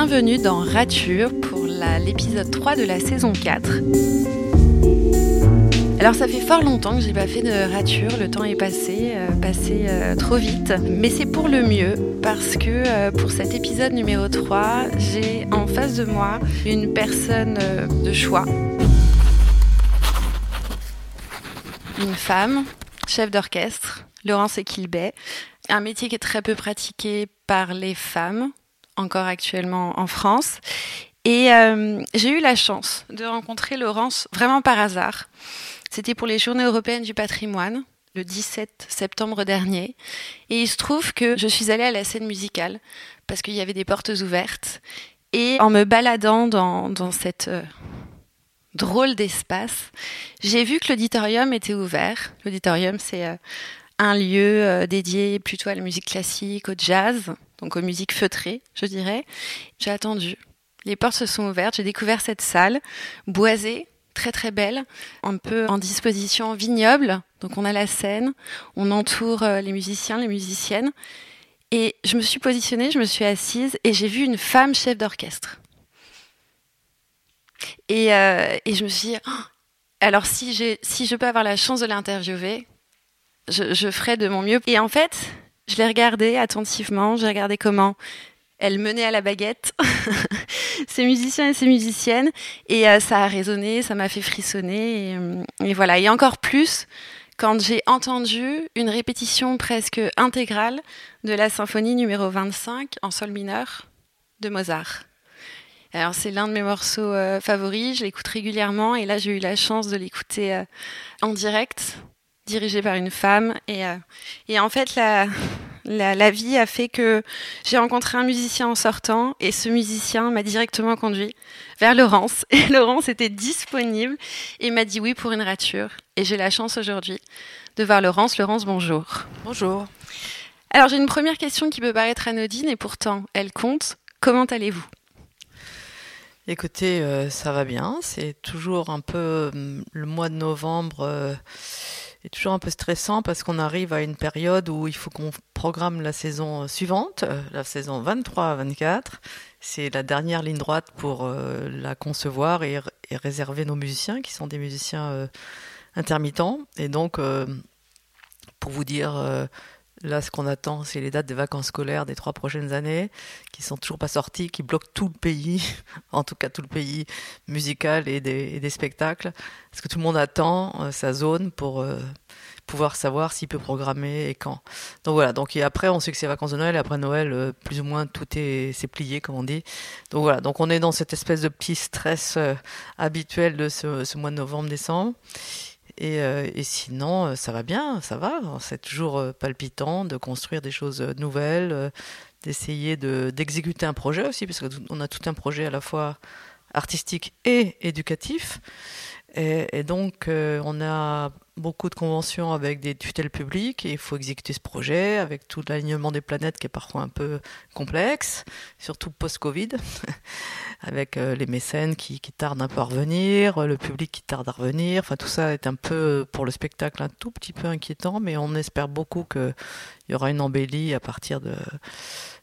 Bienvenue dans Rature pour l'épisode 3 de la saison 4. Alors ça fait fort longtemps que j'ai pas fait de rature, le temps est passé, euh, passé euh, trop vite, mais c'est pour le mieux parce que euh, pour cet épisode numéro 3, j'ai en face de moi une personne de choix. Une femme, chef d'orchestre, Laurence Equilbet, un métier qui est très peu pratiqué par les femmes, encore actuellement en France. Et euh, j'ai eu la chance de rencontrer Laurence vraiment par hasard. C'était pour les Journées européennes du patrimoine, le 17 septembre dernier. Et il se trouve que je suis allée à la scène musicale parce qu'il y avait des portes ouvertes. Et en me baladant dans, dans cette euh, drôle d'espace, j'ai vu que l'auditorium était ouvert. L'auditorium, c'est euh, un lieu dédié plutôt à la musique classique, au jazz, donc aux musiques feutrées, je dirais. J'ai attendu. Les portes se sont ouvertes. J'ai découvert cette salle boisée, très très belle, un peu en disposition vignoble. Donc on a la scène, on entoure euh, les musiciens, les musiciennes. Et je me suis positionnée, je me suis assise et j'ai vu une femme chef d'orchestre. Et, euh, et, je me suis dit, oh, alors si, si je peux avoir la chance de l'interviewer, je, je ferai de mon mieux. Et en fait, je l'ai regardée attentivement, j'ai regardé comment elle menait à la baguette. Ces musiciens et ces musiciennes, et euh, ça a résonné, ça m'a fait frissonner, et, euh, et, voilà. Et encore plus quand j'ai entendu une répétition presque intégrale de la symphonie numéro 25 en sol mineur de Mozart. Alors c'est l'un de mes morceaux euh, favoris, je l'écoute régulièrement, et là j'ai eu la chance de l'écouter en direct dirigée par une femme. Et, euh, et en fait, la, la, vie a fait que j'ai rencontré un musicien en sortant et ce musicien m'a directement conduit vers Laurence. Et Laurence était disponible et m'a dit oui pour une rature. Et j'ai la chance aujourd'hui de voir Laurence. Laurence, bonjour. Bonjour. Alors j'ai une première question qui peut paraître anodine et pourtant elle compte. Comment allez-vous? Écoutez, euh, ça va bien. C'est toujours un peu hum, le mois de novembre. Euh, est toujours un peu stressant parce qu'on arrive à une période où il faut qu'on programme la saison suivante, euh, la saison 23-24. C'est la dernière ligne droite pour euh, la concevoir et, réserver nos musiciens, qui sont des musiciens euh, intermittents. Et donc, pour vous dire Là, ce qu'on attend, c'est les dates des vacances scolaires des trois prochaines années, qui sont toujours pas sorties, qui bloquent tout le pays, en tout cas tout le pays musical et des, spectacles. Parce que tout le monde attend euh, sa zone pour euh, pouvoir savoir s'il peut programmer et quand. Donc voilà. Donc après, on sait que c'est vacances de Noël. Et après Noël, euh, plus ou moins tout est plié, comme on dit. Donc voilà. Donc on est dans cette espèce de petit stress habituel de ce mois de novembre-décembre. Euh, et, sinon, euh, ça va bien, ça va. C'est toujours euh, palpitant de construire des choses nouvelles, d'essayer d'exécuter un projet aussi, parce qu'on a tout un projet à la fois artistique et éducatif. Et, donc, on a beaucoup de conventions avec des tutelles publiques et il faut exécuter ce projet avec tout l'alignement des planètes qui est parfois un peu complexe, surtout post-Covid, avec euh, les mécènes qui, tardent un peu à revenir, le public qui tarde à revenir. Enfin, tout ça est un peu, pour le spectacle, un tout petit peu inquiétant, mais on espère beaucoup qu'il y aura une embellie à partir de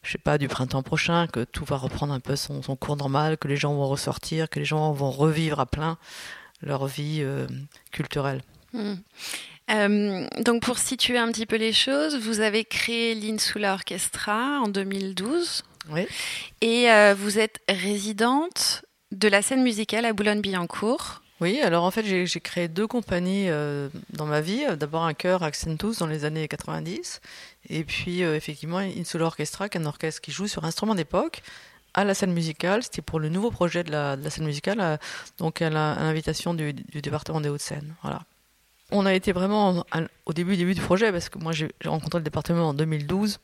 je sais pas, du printemps prochain, que tout va reprendre un peu son, cours normal, que les gens vont ressortir, que les gens vont revivre à plein leur vie euh, culturelle. Hmm. Euh, donc pour situer un petit peu les choses, vous avez créé l'Insula Orchestra en 2012. Oui. Et euh, vous êtes résidente de la scène musicale à Boulogne-Billancourt. Oui, alors en fait j'ai créé deux compagnies dans ma vie. D'abord un chœur Accentus dans les années 90 et puis effectivement Insula Orchestra, qui est un orchestre qui joue sur instruments d'époque à la scène musicale. C'était pour le nouveau projet de la, scène musicale, donc à l'invitation du, département des Hauts-de-Seine. Voilà. On a été vraiment au début, début du projet, parce que moi j'ai rencontré le département en 2012,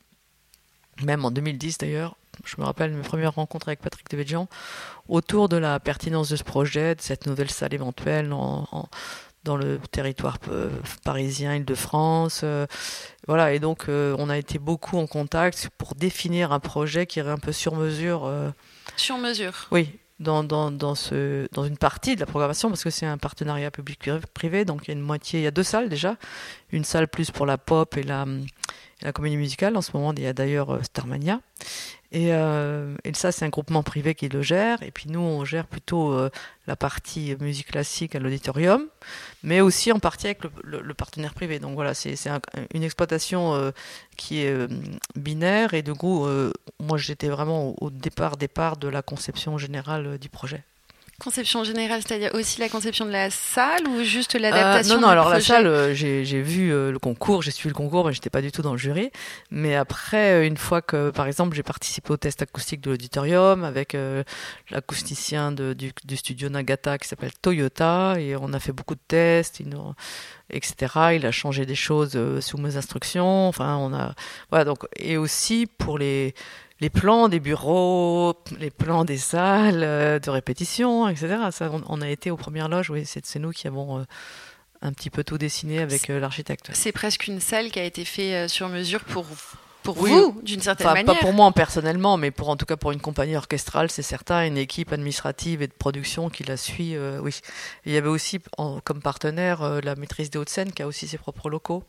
même en 2010 d'ailleurs. Je me rappelle mes premières rencontres avec Patrick Devedjian autour de la pertinence de ce projet, de cette nouvelle salle éventuelle en dans le territoire euh, parisien, Île-de-France. Euh, voilà, et donc euh, on a été beaucoup en contact pour définir un projet qui irait un peu sur mesure. Sur mesure Oui, dans, dans, dans, ce, dans une partie de la programmation, parce que c'est un partenariat public-privé, donc il y a une moitié, il y a deux salles déjà, une salle plus pour la pop et la, la comédie musicale. En ce moment, il y a d'ailleurs Starmania. Et, et ça, c'est un groupement privé qui le gère. Et puis nous, on gère plutôt la partie musique classique à l'auditorium, mais aussi en partie avec le, partenaire privé. Donc voilà, c'est une exploitation qui est binaire. Et de coup, moi, j'étais vraiment au départ, départ de la conception générale du projet. Conception générale, c'est-à-dire aussi la conception de la salle ou juste l'adaptation euh, Non, non, alors la salle, euh, j'ai vu euh, le concours, j'ai suivi le concours, mais j'étais pas du tout dans le jury. Mais après, une fois que, par exemple, j'ai participé au test acoustique de l'auditorium avec l'acousticien du, du, studio Nagata qui s'appelle Toyota, et on a fait beaucoup de tests, etc. Il a changé des choses sous mes instructions. Enfin, on a, voilà, donc, et aussi pour les les plans des bureaux, les plans des salles euh, de répétition, etc. Ça, on, a été aux premières loges, oui, c'est nous qui avons euh, un petit peu tout dessiné avec euh, l'architecte. C'est presque une salle qui a été faite sur mesure pour pour vous, d'une certaine manière. Pas pour moi personnellement, mais pour en tout cas pour une compagnie orchestrale, c'est certain, une équipe administrative et de production qui la suit. Euh, oui, il y avait aussi comme partenaire euh, la maîtrise des Hauts-de-Seine qui a aussi ses propres locaux.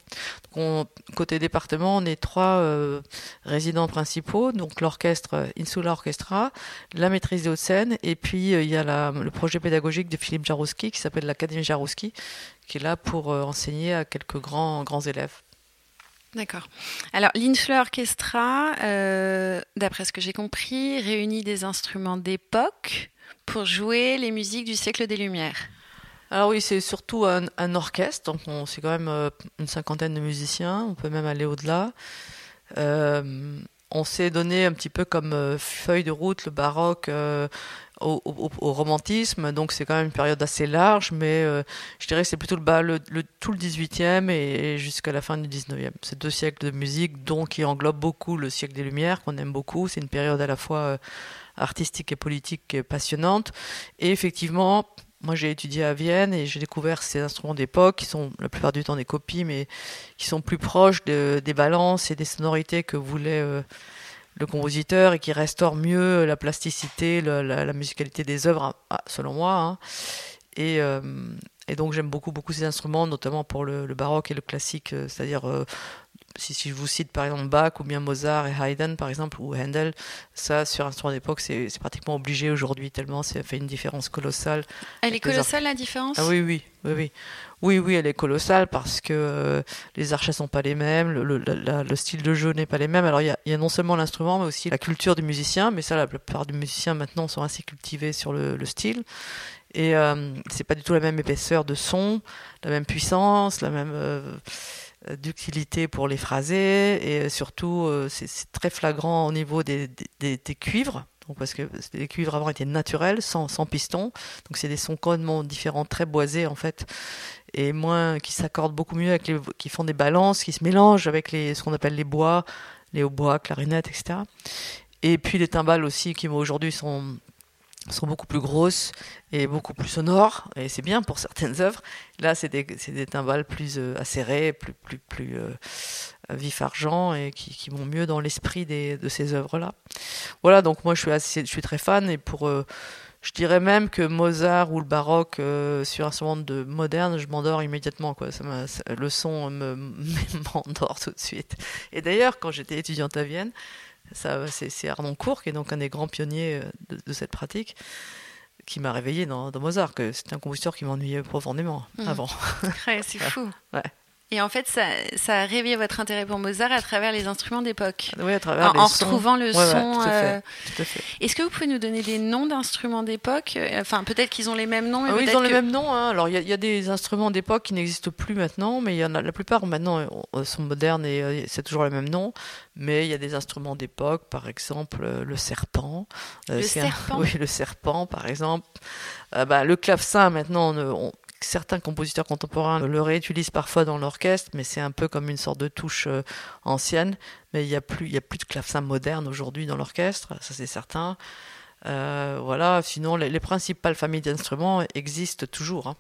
Donc côté département, on est trois euh, résidents principaux, donc l'orchestre Insula Orchestra, la maîtrise des Hauts-de-Seine, et puis il y a la, le projet pédagogique de Philippe Jarouski qui s'appelle l'Académie Jarouski, qui est là pour enseigner à quelques grands grands élèves. D'accord. Alors, l'Insular Orchestra, euh, d'après ce que j'ai compris, réunit des instruments d'époque pour jouer les musiques du siècle des Lumières. Alors oui, c'est surtout un, orchestre, donc c'est quand même euh, une cinquantaine de musiciens, on peut même aller au-delà. Euh, on s'est donné un petit peu comme feuille de route le baroque au, romantisme, donc c'est quand même une période assez large, mais euh, je dirais que c'est plutôt le, le, le, tout le 18e et, jusqu'à la fin du 19e. C'est deux siècles de musique, donc qui englobe beaucoup le siècle des Lumières, qu'on aime beaucoup. C'est une période à la fois euh, artistique et politique passionnante. Et effectivement, moi j'ai étudié à Vienne et j'ai découvert ces instruments d'époque qui sont la plupart du temps des copies, mais qui sont plus proches de, des balances et des sonorités que voulait... Euh, le compositeur et qui restaure mieux la plasticité, la, musicalité des œuvres, ah, selon moi. Hein. Et, euh, et, donc j'aime beaucoup beaucoup ces instruments, notamment pour le, baroque et le classique, euh, c'est-à-dire euh, si, si, je vous cite par exemple Bach ou bien Mozart et Haydn par exemple ou Handel, ça sur instrument d'époque c'est pratiquement obligé aujourd'hui tellement ça fait une différence colossale. Elle est colossale la différence? Ah oui oui oui oui. Oui, oui, elle est colossale parce que euh, les archets sont pas les mêmes, le, style de jeu n'est pas les mêmes. Alors il y a, non seulement l'instrument, mais aussi la culture du musicien. Mais ça, la plupart des musiciens maintenant sont assez cultivés sur le, style. Et euh, c'est pas du tout la même épaisseur de son, la même puissance, la même euh, ductilité pour les phraser. Et surtout, euh, c'est très flagrant au niveau des, des cuivres parce que les cuivres avant étaient naturels, sans, sans piston. Donc c'est des sons complètement différents, très boisés en fait, et moins qui s'accordent beaucoup mieux avec les, qui font des balances, qui se mélangent avec les, ce qu'on appelle les bois, les hautbois, clarinettes, etc. Et puis les timbales aussi qui aujourd'hui sont sont beaucoup plus grosses et beaucoup plus sonores, et c'est bien pour certaines œuvres. Là, c'est des, des, timbales plus euh, plus, plus, plus euh, vif argent, et qui, qui vont mieux dans l'esprit de ces œuvres-là. Voilà, donc moi je suis, assez, je suis très fan, et pour. Euh, je dirais même que Mozart ou le baroque sur un instrument de moderne, je m'endors immédiatement. Quoi. Ça, le son m'endort tout de suite. Et d'ailleurs, quand j'étais étudiante à Vienne, c'est Arnon Cour, qui est donc un des grands pionniers euh, de, cette pratique, qui m'a réveillé dans, Mozart, que c'était un compositeur qui m'ennuyait profondément mmh. avant. c'est fou. ouais. Et en fait, ça, ça, a réveillé votre intérêt pour Mozart à travers les instruments d'époque. Oui, à travers en, les en retrouvant le son. Euh, est-ce que vous pouvez nous donner des noms d'instruments d'époque? Enfin, peut-être qu'ils ont les mêmes noms. Mais ah oui, ils ont les mêmes noms. Hein. Alors, il y, y, a des instruments d'époque qui n'existent plus maintenant, mais il y en a, la plupart maintenant euh, sont modernes et euh, c'est toujours le même nom. Mais il y a des instruments d'époque, par exemple le serpent. Le serpent? oui, le serpent, par exemple. bah, le clavecin, maintenant, on, certains compositeurs contemporains le réutilisent parfois dans l'orchestre, mais c'est un peu comme une sorte de touche euh, ancienne. Mais il n'y a, plus, il a plus de clavecin moderne aujourd'hui dans l'orchestre, ça c'est certain. Euh, voilà, sinon les, principales familles d'instruments existent toujours. Hein.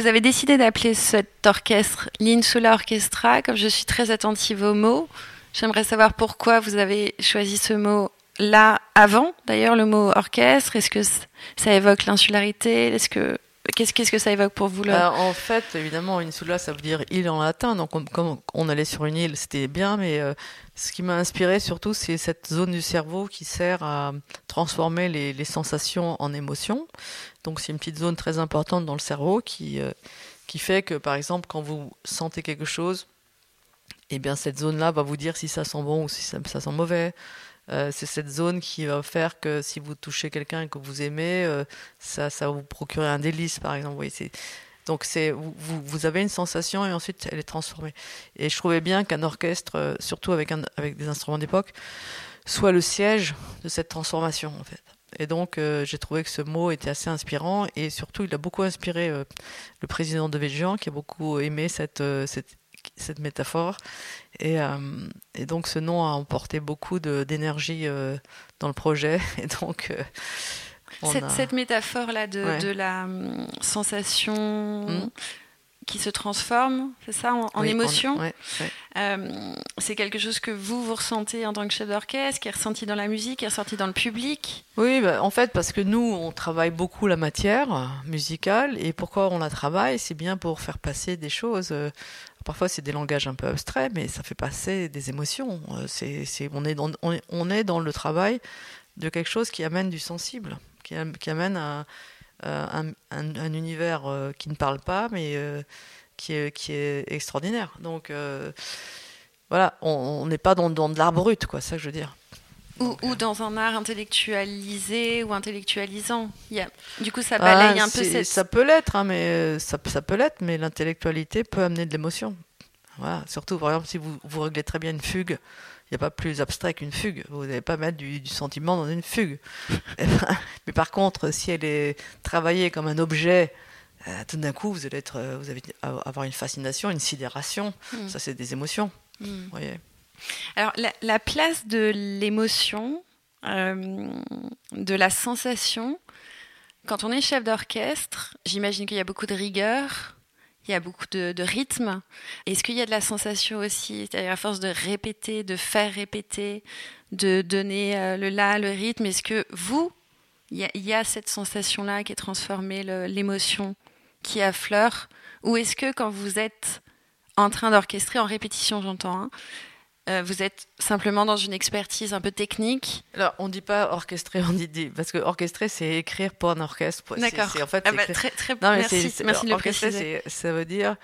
Vous avez décidé d'appeler cet orchestre l'Insula Orchestra. Comme je suis très attentive aux mots, j'aimerais savoir pourquoi vous avez choisi ce mot là avant. D'ailleurs, le mot orchestre, est-ce que ça évoque l'insularité? Est-ce que Qu'est-ce, que ça évoque pour vous euh, En fait, évidemment, insula, ça veut dire île en latin. Donc, on, comme on allait sur une île, c'était bien. Mais euh, ce qui m'a inspiré surtout, c'est cette zone du cerveau qui sert à transformer les sensations en émotions. Donc, c'est une petite zone très importante dans le cerveau qui, euh, qui fait que, par exemple, quand vous sentez quelque chose, eh bien, cette zone-là va vous dire si ça sent bon ou si ça, sent mauvais. Euh, c'est cette zone qui va faire que si vous touchez quelqu'un que vous aimez, euh, ça, ça va vous procurer un délice, par exemple. Oui, c'est donc c'est vous, vous, avez une sensation et ensuite elle est transformée. Et je trouvais bien qu'un orchestre, surtout avec, avec des instruments d'époque, soit le siège de cette transformation en fait. Et donc j'ai trouvé que ce mot était assez inspirant et surtout il a beaucoup inspiré le président de Végian qui a beaucoup aimé cette, cette cette métaphore. Et, euh, et, donc ce nom a emporté beaucoup d'énergie euh, dans le projet. Et donc euh, cette, cette métaphore-là de, de, la hum, sensation hmm qui se transforme, c'est ça, en, émotion. Euh, c'est quelque chose que vous, vous ressentez en tant que chef d'orchestre, qui est ressenti dans la musique, qui est ressenti dans le public Oui, bah, en fait, parce que nous, on travaille beaucoup la matière musicale, et pourquoi on la travaille? C'est bien pour faire passer des choses. Euh, parfois, c'est des langages un peu abstraits, mais ça fait passer des émotions. Euh, c'est, on, est dans, on, est dans le travail de quelque chose qui amène du sensible, qui, qui amène à euh, un, univers euh, qui ne parle pas, mais euh, qui est, qui est extraordinaire. Donc voilà, on n'est pas dans, dans, de l'art brut, quoi, ça que je veux dire. Ou, dans un art intellectualisé ou intellectualisant. Il Du coup, ça balaye ah, un peu cette... Ça peut l'être, hein, mais ça, ça peut l'être, mais l'intellectualité peut amener de l'émotion. Voilà. Surtout, par exemple, si vous, vous réglez très bien une fugue, n'y a pas plus abstrait qu'une fugue. Vous n'allez pas mettre du, sentiment dans une fugue. Eh ben, mais par contre, si elle est travaillée comme un objet, euh, tout d'un coup, vous allez, être, euh, vous allez avoir une fascination, une sidération. Hmm. Ça, c'est des émotions. Hmm. Voyez. Alors, la, place de l'émotion, euh, de la sensation, quand on est chef d'orchestre, j'imagine qu'il y a beaucoup de rigueur, il y a beaucoup de, rythme. Est-ce qu'il y a de la sensation aussi, c'est-à-dire à force de répéter, de faire répéter, de donner euh, le là, le rythme, est-ce que vous, il y, a, cette sensation-là qui est transformée, l'émotion qui affleure? Ou est-ce que quand vous êtes en train d'orchestrer, en répétition j'entends, hein, euh, vous êtes simplement dans une expertise un peu technique. Alors, on ne dit pas orchestrer, on dit, parce que orchestrer, c'est écrire pour un orchestre. D'accord. En fait, ah bah, très, très non, merci, merci de le préciser. Ça veut dire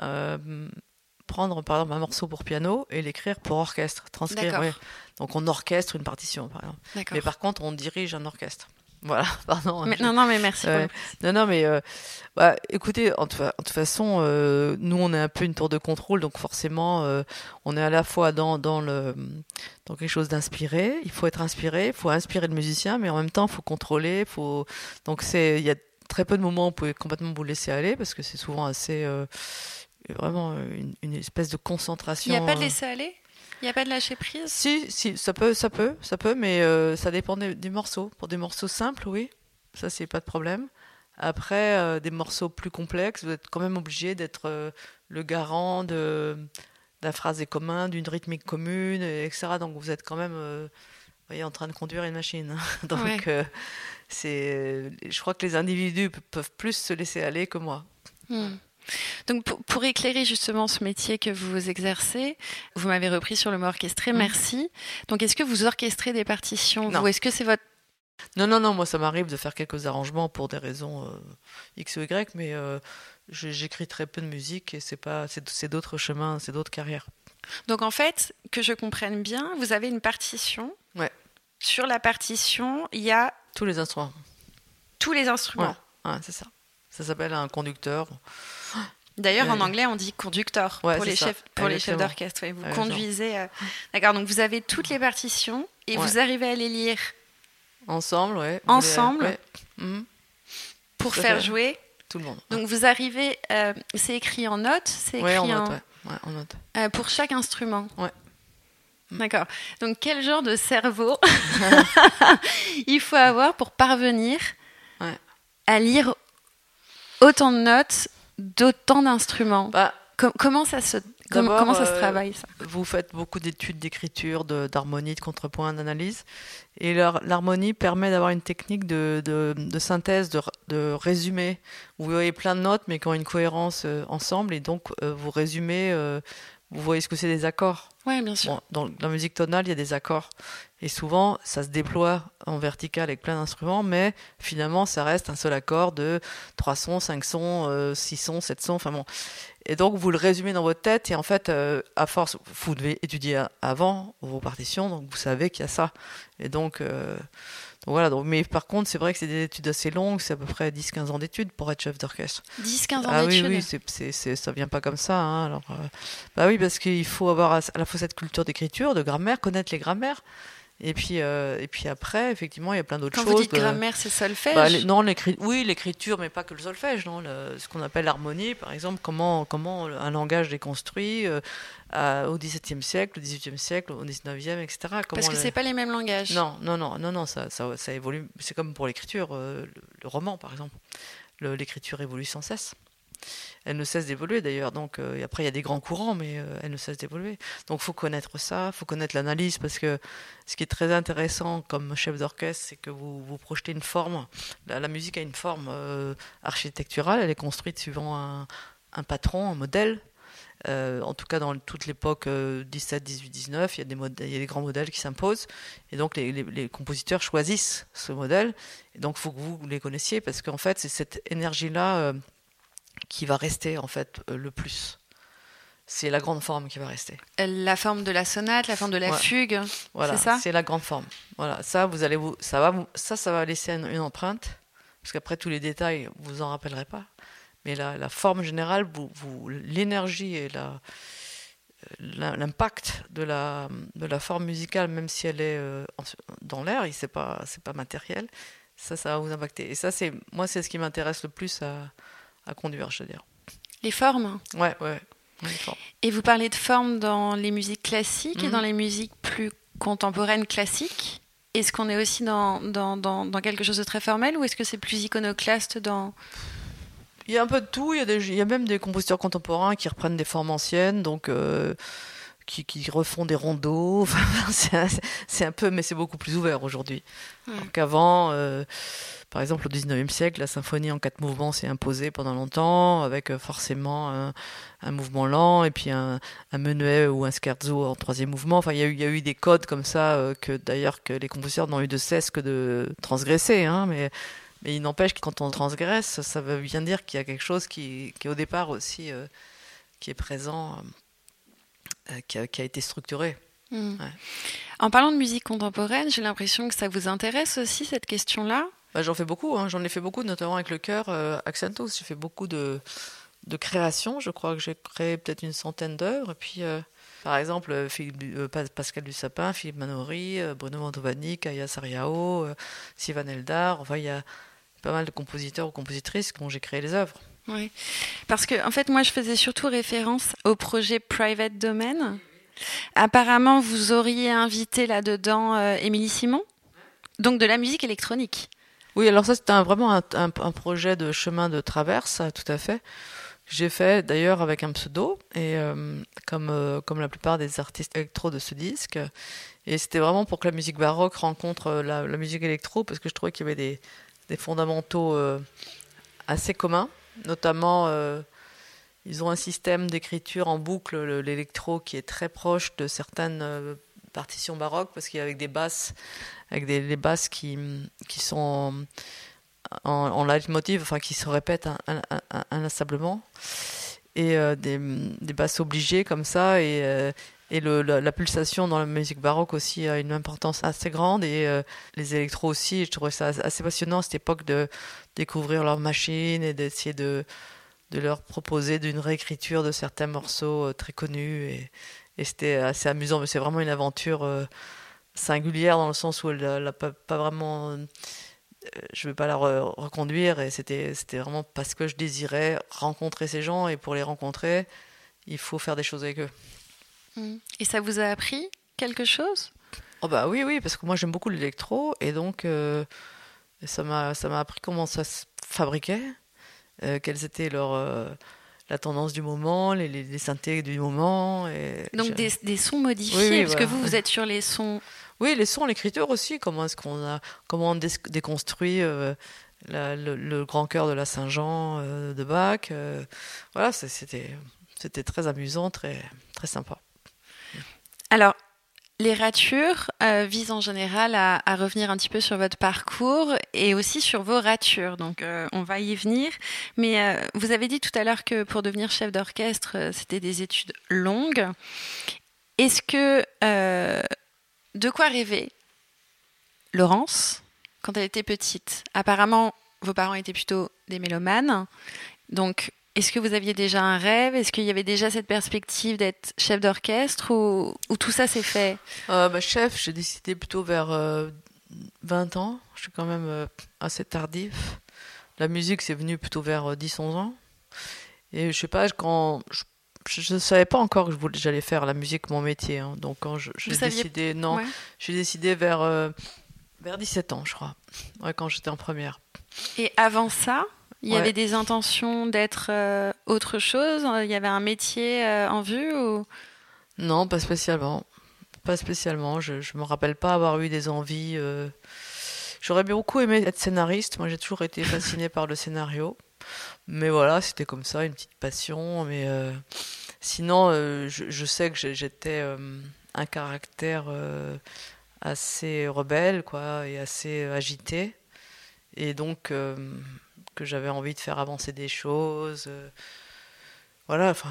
euh, prendre, par exemple, un morceau pour piano et l'écrire pour orchestre, transcrire. Donc, on orchestre une partition, par exemple. Mais par contre, on dirige un orchestre. Voilà, pardon. Non, non, mais merci. non, non, mais euh, bah, écoutez, en, toute façon, euh, nous, on est un peu une tour de contrôle, donc forcément, euh, on est à la fois dans, dans, le, dans quelque chose d'inspiré. Il faut être inspiré, il faut inspirer le musicien, mais en même temps, il faut contrôler. Faut... Donc, il y a très peu de moments où vous pouvez complètement vous laisser aller, parce que c'est souvent assez. vraiment une, une, espèce de concentration. Il n'y a pas de laisser aller? Il n'y a pas de lâcher prise? Si, si, ça peut, ça peut, ça peut, mais euh, ça dépend des, morceaux. Pour des morceaux simples, oui, ça c'est pas de problème. Après, euh, des morceaux plus complexes, vous êtes quand même obligé d'être euh, le garant de d'un phrasé commun, d'une rythmique commune, etc. Donc vous êtes quand même, voyez, en train de conduire une machine. Donc c'est, je crois que les individus peuvent plus se laisser aller que moi. Hmm. Donc pour, éclairer justement ce métier que vous exercez, vous m'avez repris sur le mot orchestré, mm. merci. Donc est-ce que vous orchestrez des partitions ou est-ce que c'est votre non, non, non, moi ça m'arrive de faire quelques arrangements pour des raisons euh, X ou Y, mais euh, j'écris très peu de musique et c'est pas, c'est d'autres chemins, c'est d'autres carrières. Donc en fait, que je comprenne bien, vous avez une partition. Ouais. Sur la partition, il y a tous les instruments. Tous les instruments. Ouais, c'est ça. Ça s'appelle un conducteur. D'ailleurs, en anglais, on dit conducteur pour, les chefs, pour les chefs d'orchestre. Vous conduisez. Euh, d'accord, donc vous avez toutes les partitions et vous arrivez à les lire. Ensemble. Ensemble. Mhm. Pour faire jouer. Tout le monde. Donc vous arrivez, euh, c'est écrit en notes, c'est écrit en, en... Note, en note. Euh, pour chaque instrument. Ouais. D'accord. Donc quel genre de cerveau il faut avoir pour parvenir à lire autant de notes, d'autant d'instruments. Bah, Com- comment ça se comment, D'abord, comment ça se euh, travaille ça? Vous faites beaucoup d'études d'écriture, de- d'harmonie, de, contrepoint, d'analyse. Et l'har- l'harmonie permet d'avoir une technique de, de- de synthèse, de, de résumé. Vous voyez plein de notes, mais qui ont une cohérence euh, ensemble. Et donc, euh, vous résumez, vous voyez ce que c'est des accords. Ouais, bien sûr. Bon, dans la musique tonale, il y a des accords. Et souvent, ça se déploie en vertical avec plein d'instruments, mais finalement, ça reste un seul accord de 3 sons, 5 sons, euh, 6 sons, 7 sons, enfin bon. Et donc, vous le résumez dans votre tête, et en fait, euh, à force, vous devez étudier avant vos partitions, donc vous savez qu'il y a ça. Et donc, euh, donc voilà. Donc, mais par contre, c'est vrai que c'est des études assez longues, c'est à peu près 10-15 ans d'études pour être chef d'orchestre. 10-15 ans Ah oui, d'études. oui, c'est, c'est, c'est- ça vient pas comme ça. hein, alors, euh, bah oui, parce qu'il faut avoir à à la fois cette culture d'écriture, de grammaire, connaître les grammaires. Et puis, euh, et puis après, effectivement, il y a plein d'autres Quand choses. vous dites de- grammaire, c'est solfège. Bah, les- non, oui, l'écriture, mais pas que le solfège, non. le- ce qu'on appelle l'harmonie, par exemple, comment, comment un langage est construit euh, à- au XVIIe siècle, au XVIIIe siècle, au XIXe, etc. Parce que le- c'est pas les mêmes langages. non, non, non, non, non, ça, ça, ça évolue. C'est comme pour l'écriture, euh, le, le roman, par exemple. Le- L'écriture évolue sans cesse. Elle ne cesse d'évoluer d'ailleurs. Donc, euh, après, il y a des grands courants, mais euh, elle ne cesse d'évoluer. Donc, faut connaître ça, faut connaître l'analyse, parce que ce qui est très intéressant comme chef d'orchestre, c'est que vous, vous projetez une forme. La, musique a une forme euh, architecturale, elle est construite suivant un, patron, un modèle. En tout cas, dans toute l'époque euh, 17, 18, 19, il y, a des il y a des grands modèles qui s'imposent. Et donc, les, les- compositeurs choisissent ce modèle. Et donc, il faut que vous les connaissiez, parce qu'en fait, c'est cette énergie-là qui va rester, en fait, euh, le plus. C'est la grande forme qui va rester. La forme de la sonate, la forme de la Ouais. fugue. Voilà, C'est ça c'est la grande forme. Voilà, ça, vous allez vous, ça va, vous- ça, ça va laisser une, une empreinte, parce qu'après tous les détails, vous en rappellerez pas. Mais la, la forme générale, vous, vous- l'énergie et la, la- l'impact de la, de la forme musicale, même si elle est euh, dans l'air, c'est pas, c'est pas matériel, ça, ça va vous impacter. Et ça, c'est, moi, c'est ce qui m'intéresse le plus à, à conduire, je veux dire. Les formes. Ouais, ouais. ouais, les formes. Et vous parlez de formes dans les musiques classiques et Mhm. dans les musiques plus contemporaines classiques. Est-ce qu'on est aussi dans, dans, dans, dans quelque chose de très formel ou est-ce que c'est plus iconoclaste dans... Il y a un peu de tout. Il y a, des, il y a même des compositeurs contemporains qui reprennent des formes anciennes, donc euh, qui, qui refont des rondeaux. C'est un, peu, mais c'est beaucoup plus ouvert aujourd'hui. Qu'avant, euh, par exemple, au 19e siècle, la symphonie en quatre mouvements s'est imposée pendant longtemps, avec euh, forcément un, un mouvement lent et puis un, un menuet ou un scherzo en troisième mouvement. Enfin, il y a eu, il y a eu des codes comme ça euh, que d'ailleurs que les compositeurs n'ont eu de cesse que de transgresser. Hein, mais mais il n'empêche que quand on transgresse, ça veut bien dire qu'il y a quelque chose qui, qui est au départ aussi euh, qui est présent, qui, a, qui a été structuré. Hmm. Ouais. En parlant de musique contemporaine, j'ai l'impression que ça vous intéresse aussi, cette question-là. Bah, j'en fais beaucoup, hein, j'en ai fait beaucoup, notamment avec le chœur euh, Accentus. J'ai fait beaucoup de, de créations. Je crois que j'ai créé peut-être une centaine d'œuvres. Et puis, euh, par exemple, euh, Philippe, euh, Pa- Pascal Dussapin, Philippe Manori, euh, Bruno Mantovani, Kaya Sariao, euh, Sivan Eldar. Enfin, il y a pas mal de compositeurs ou compositrices dont j'ai créé les œuvres. Oui. Parce que, en fait, moi, je faisais surtout référence au projet Private Domain. Apparemment, vous auriez invité là-dedans euh, Émilie Simon, donc de la musique électronique. Oui, alors ça, c'était vraiment un, projet de chemin de traverse, tout à fait. J'ai fait d'ailleurs avec un pseudo, et euh, comme, euh, comme la plupart des artistes électro de ce disque. Et c'était vraiment pour que la musique baroque rencontre la, musique électro, parce que je trouvais qu'il y avait des, fondamentaux assez communs. Notamment, euh, ils ont un système d'écriture en boucle, le- l'électro, qui est très proche de certaines euh, partitions baroques, parce qu'il y a avec des basses, avec des, des basses qui, qui sont en, leitmotiv, enfin qui se répètent in- in- in- inlassablement, et euh, des, des basses obligées comme ça, et, et la, pulsation dans la musique baroque aussi a une importance assez grande, et euh, les électros aussi, je trouvais ça assez passionnant à cette époque de découvrir leurs machines et d'essayer de, leur proposer d'une réécriture de certains morceaux euh, très connus, et, c'était assez amusant, mais c'est vraiment une aventure euh, singulière dans le sens où elle n'a pas, vraiment je ne vais pas la re- reconduire. Et c'était vraiment parce que je désirais rencontrer ces gens. Et pour les rencontrer il faut faire des choses avec eux. Et ça vous a appris quelque chose? Oh bah oui oui parce que moi j'aime beaucoup l'électro et donc euh, ça m'a ça m'a appris comment ça se fabriquait quelles étaient leurs la tendance du moment, les, les, synthés du moment. Et Donc des, des, sons modifiés, parce que vous, vous êtes sur les sons. Oui, les sons, l'écriture aussi. Comment est-ce qu'on a, comment on déconstruit le, grand cœur de la Saint-Jean de Bach. voilà, c'était, c'était très amusant, très, très sympa. Alors, les ratures euh, visent en général à, revenir un petit peu sur votre parcours et aussi sur vos ratures. Donc, euh, on va y venir. Mais euh, vous avez dit tout à l'heure que pour devenir chef d'orchestre, c'était des études longues. Est-ce que de quoi rêver Laurence quand elle était petite? Apparemment, vos parents étaient plutôt des mélomanes. Donc, est-ce que vous aviez déjà un rêve? Est-ce qu'il y avait déjà cette perspective d'être chef d'orchestre ou, tout ça s'est fait? Euh, bah, Chef, j'ai décidé plutôt vers 20 euh, ans. Je suis quand même euh, assez tardif. La musique, c'est venu plutôt vers 10-11 ans. Et je sais pas, quand je ne savais pas encore que j'allais faire la musique mon métier. Hein. Donc quand j'ai décidé, non, j'ai décidé vers, vers 17 ans, je crois, quand j'étais en première. Et avant ça? Il y avait des intentions d'être euh, autre chose? Il y avait un métier euh, en vue ou... Non, pas spécialement. Pas spécialement. Je ne me rappelle pas avoir eu des envies. Euh, j'aurais beaucoup aimé être scénariste. Moi, j'ai toujours été fascinée par le scénario. Mais voilà, c'était comme ça, une petite passion. Mais sinon, je, je, sais que j'étais un caractère assez rebelle, quoi, et assez agité. Et donc, que j'avais envie de faire avancer des choses. Euh, voilà, enfin,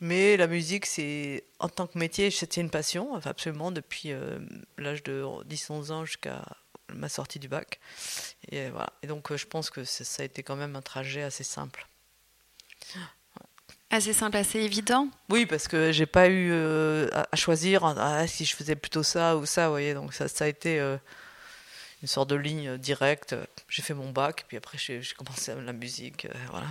mais la musique, c'est en tant que métier, c'était une passion, absolument, depuis euh, l'âge de 10-11 ans jusqu'à ma sortie du bac. Et voilà. Et donc, euh, je pense que ça a été quand même un trajet assez simple. Assez simple, assez évident. Oui, parce que j'ai pas eu à choisir ah, si je faisais plutôt ça ou ça, vous voyez. Donc ça, ça a été une sorte de ligne directe. J'ai fait mon bac, puis après j'ai commencé la musique. Euh, voilà.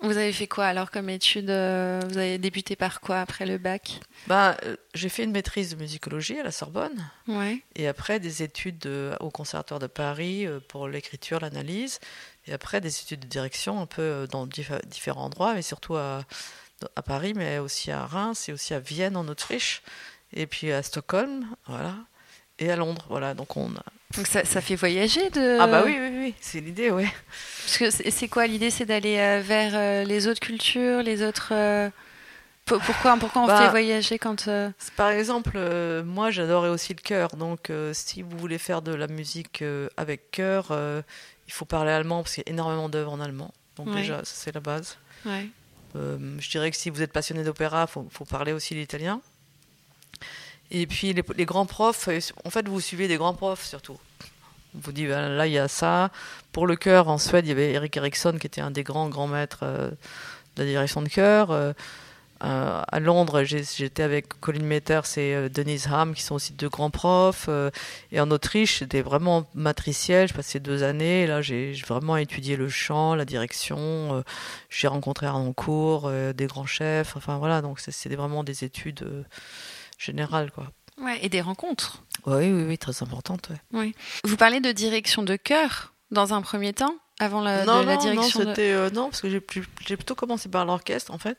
Vous avez fait quoi alors comme étude euh, Vous avez débuté par quoi après le bac? Euh, J'ai fait une maîtrise de musicologie à la Sorbonne. Ouais. Et après des études au Conservatoire de Paris pour l'écriture, l'analyse. Et après des études de direction un peu dans différents endroits, mais surtout à, à Paris, mais aussi à Reims et aussi à Vienne en Autriche. Et puis à Stockholm, voilà. Et à Londres, voilà. Donc on a, donc ça, ça, fait voyager de... Ah bah oui, oui, oui, c'est l'idée, ouais. Parce que c'est quoi l'idée C'est d'aller euh, vers euh, les autres cultures, les autres... Euh, pourquoi, pourquoi on bah, fait voyager quand... Par exemple, moi j'adorais aussi le chœur, donc si vous voulez faire de la musique avec chœur, il faut parler allemand parce qu'il y a énormément d'œuvres en allemand. Donc déjà, c'est la base. Ouais. je dirais que si vous êtes passionné d'opéra, il faut, faut, parler aussi l'italien. Et puis les, grands profs, en fait, vous suivez des grands profs surtout. Vous dit, ben, là, il y a ça. Pour le chœur, en Suède, il y avait Eric Eriksson, qui était un des grands, grands maîtres euh, de la direction de chœur. Euh, euh, à Londres, j'étais avec Colin Metters et Denise Ham, qui sont aussi deux grands profs. et en Autriche, c'était vraiment matriciel. Je passais deux années. Là, j'ai vraiment étudié le chant, la direction. j'ai rencontré Arnoncourt, des grands chefs. Enfin, voilà, donc c'était vraiment des études général Quoi. Ouais, et des rencontres. Oui, oui, oui, très importantes. Ouais. Vous parlez de direction de chœur dans un premier temps avant la, non, la direction non, c'était, euh, non, parce que j'ai, plutôt commencé par l'orchestre en fait.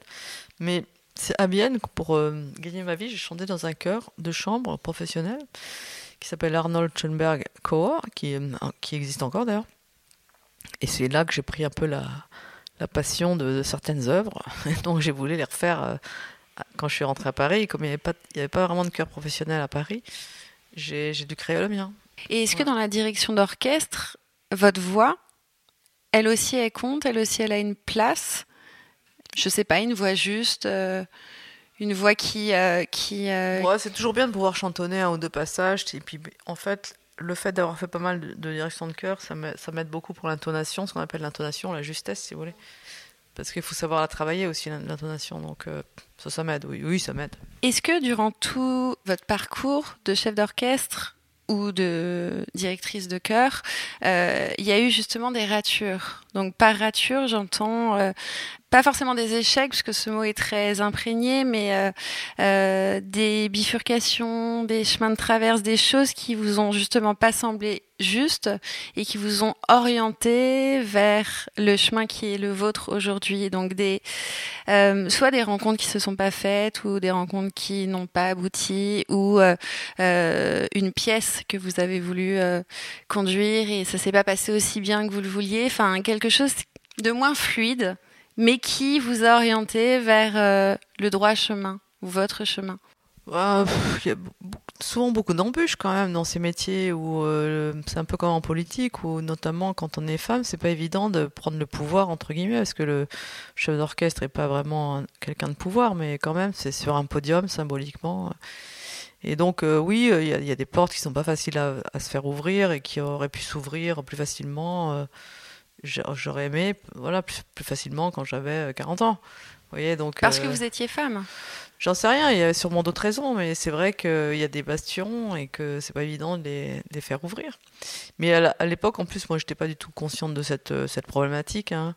Mais c'est à Vienne, pour euh, gagner ma vie, j'ai chanté dans un chœur de chambre professionnel qui s'appelle Arnold Schoenberg Chor, qui, euh, qui existe encore d'ailleurs. Et c'est là que j'ai pris un peu la, la passion de, certaines œuvres. donc j'ai voulu les refaire quand je suis rentrée à Paris, comme il n'y avait, pas, avait pas vraiment de chœur professionnel à Paris, j'ai dû créer le mien. Et est-ce que dans la direction d'orchestre, votre voix, elle aussi, elle compte Elle aussi, elle a une place? Je sais pas, une voix juste euh, une voix qui... Euh, qui euh, Ouais, c'est toujours bien de pouvoir chantonner un ou deux passages. Et puis, en fait, le fait d'avoir fait pas mal de, de direction de chœur, ça m'aide beaucoup pour l'intonation, ce qu'on appelle l'intonation, la justesse, si vous voulez parce qu'il faut savoir la travailler aussi, l'intonation. Donc euh, ça, ça m'aide, oui, ça m'aide. Est-ce que durant tout votre parcours de chef d'orchestre ou de directrice de chœur, euh, il y a eu justement des ratures. Donc par rature, j'entends euh, pas forcément des échecs, parce que ce mot est très imprégné, mais euh, euh, des bifurcations, des chemins de traverse, des choses qui vous ont justement pas semblé justes et qui vous ont orienté vers le chemin qui est le vôtre aujourd'hui. Donc des soit des rencontres qui se sont pas faites ou des rencontres qui n'ont pas abouti ou une pièce que vous avez voulu conduire et ça s'est pas passé aussi bien que vous le vouliez. Enfin quelque chose de moins fluide mais qui vous a orienté vers euh, le droit chemin ou votre chemin? Bah, Il y a souvent beaucoup d'embûches quand même dans ces métiers où euh, c'est un peu comme en politique où notamment quand on est femme, c'est pas évident de prendre le pouvoir entre guillemets parce que le chef d'orchestre est pas vraiment quelqu'un de pouvoir, mais quand même c'est sur un podium symboliquement. Et donc euh, oui, il y, a des portes qui sont pas faciles à, se faire ouvrir et qui auraient pu s'ouvrir plus facilement j'aurais aimé voilà, plus, facilement quand j'avais 40 euh, ans. Vous voyez, donc, Parce que euh, vous étiez femme J'en sais rien, il y a sûrement d'autres raisons, mais c'est vrai qu'il y a des bastions et que c'est pas évident de les, faire ouvrir. Mais à l'époque, en plus, moi, j'étais pas du tout consciente de cette, euh, cette problématique. Hein.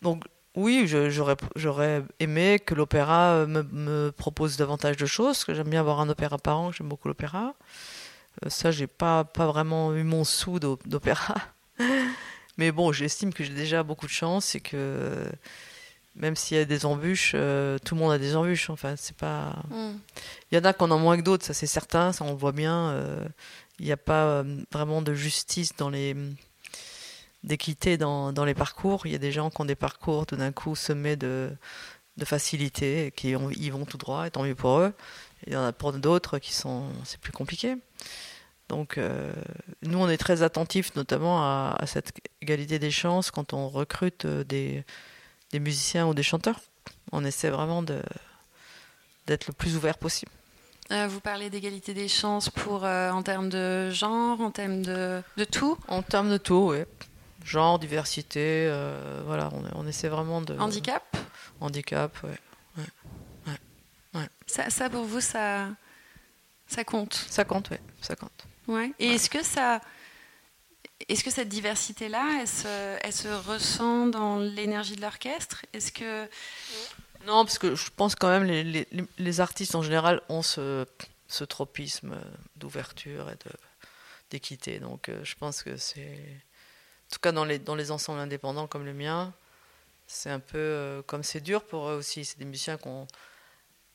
Donc, oui, j'aurais aimé que l'opéra me, me, propose davantage de choses, parce que j'aime bien avoir un opéra par an, j'aime beaucoup l'opéra. Ça, j'ai pas, pas vraiment eu mon sou d'opéra. Mais bon, j'estime que j'ai déjà beaucoup de chance et que même s'il y a des embûches, euh, tout le monde a des embûches. Enfin, c'est pas. Mm. Il y en a qui en ont moins que d'autres, ça c'est certain, ça on le voit bien. Euh, il n'y a pas euh, vraiment de justice dans les d'équité dans, dans, les parcours. Il y a des gens qui ont des parcours tout d'un coup semés de, de facilité, qui ont, ils vont tout droit, et tant mieux pour eux. Il y en a pour d'autres qui sont, c'est plus compliqué. Donc, euh, nous, on est très attentifs notamment à, cette égalité des chances quand on recrute euh, des, musiciens ou des chanteurs. On essaie vraiment d'être le plus ouvert possible. Euh, vous parlez d'égalité des chances pour, en termes de genre, en termes de, tout? En termes de tout, oui. Genre, diversité, voilà, on, essaie vraiment de... Handicap? Handicap, oui. Ouais. Ça, ça, pour vous, ça, ça compte? Ça compte, oui, ça compte. Ouais. Et est-ce que ça, est-ce que cette diversité-là, elle se, ressent dans l'énergie de l'orchestre? Est-ce que non, parce que je pense quand même les, les, les artistes en général ont ce, ce tropisme d'ouverture et de, d'équité. Donc euh, je pense que c'est, en tout cas dans les, dans les ensembles indépendants comme le mien, c'est un peu euh, comme c'est dur pour eux aussi. C'est des musiciens qui ont,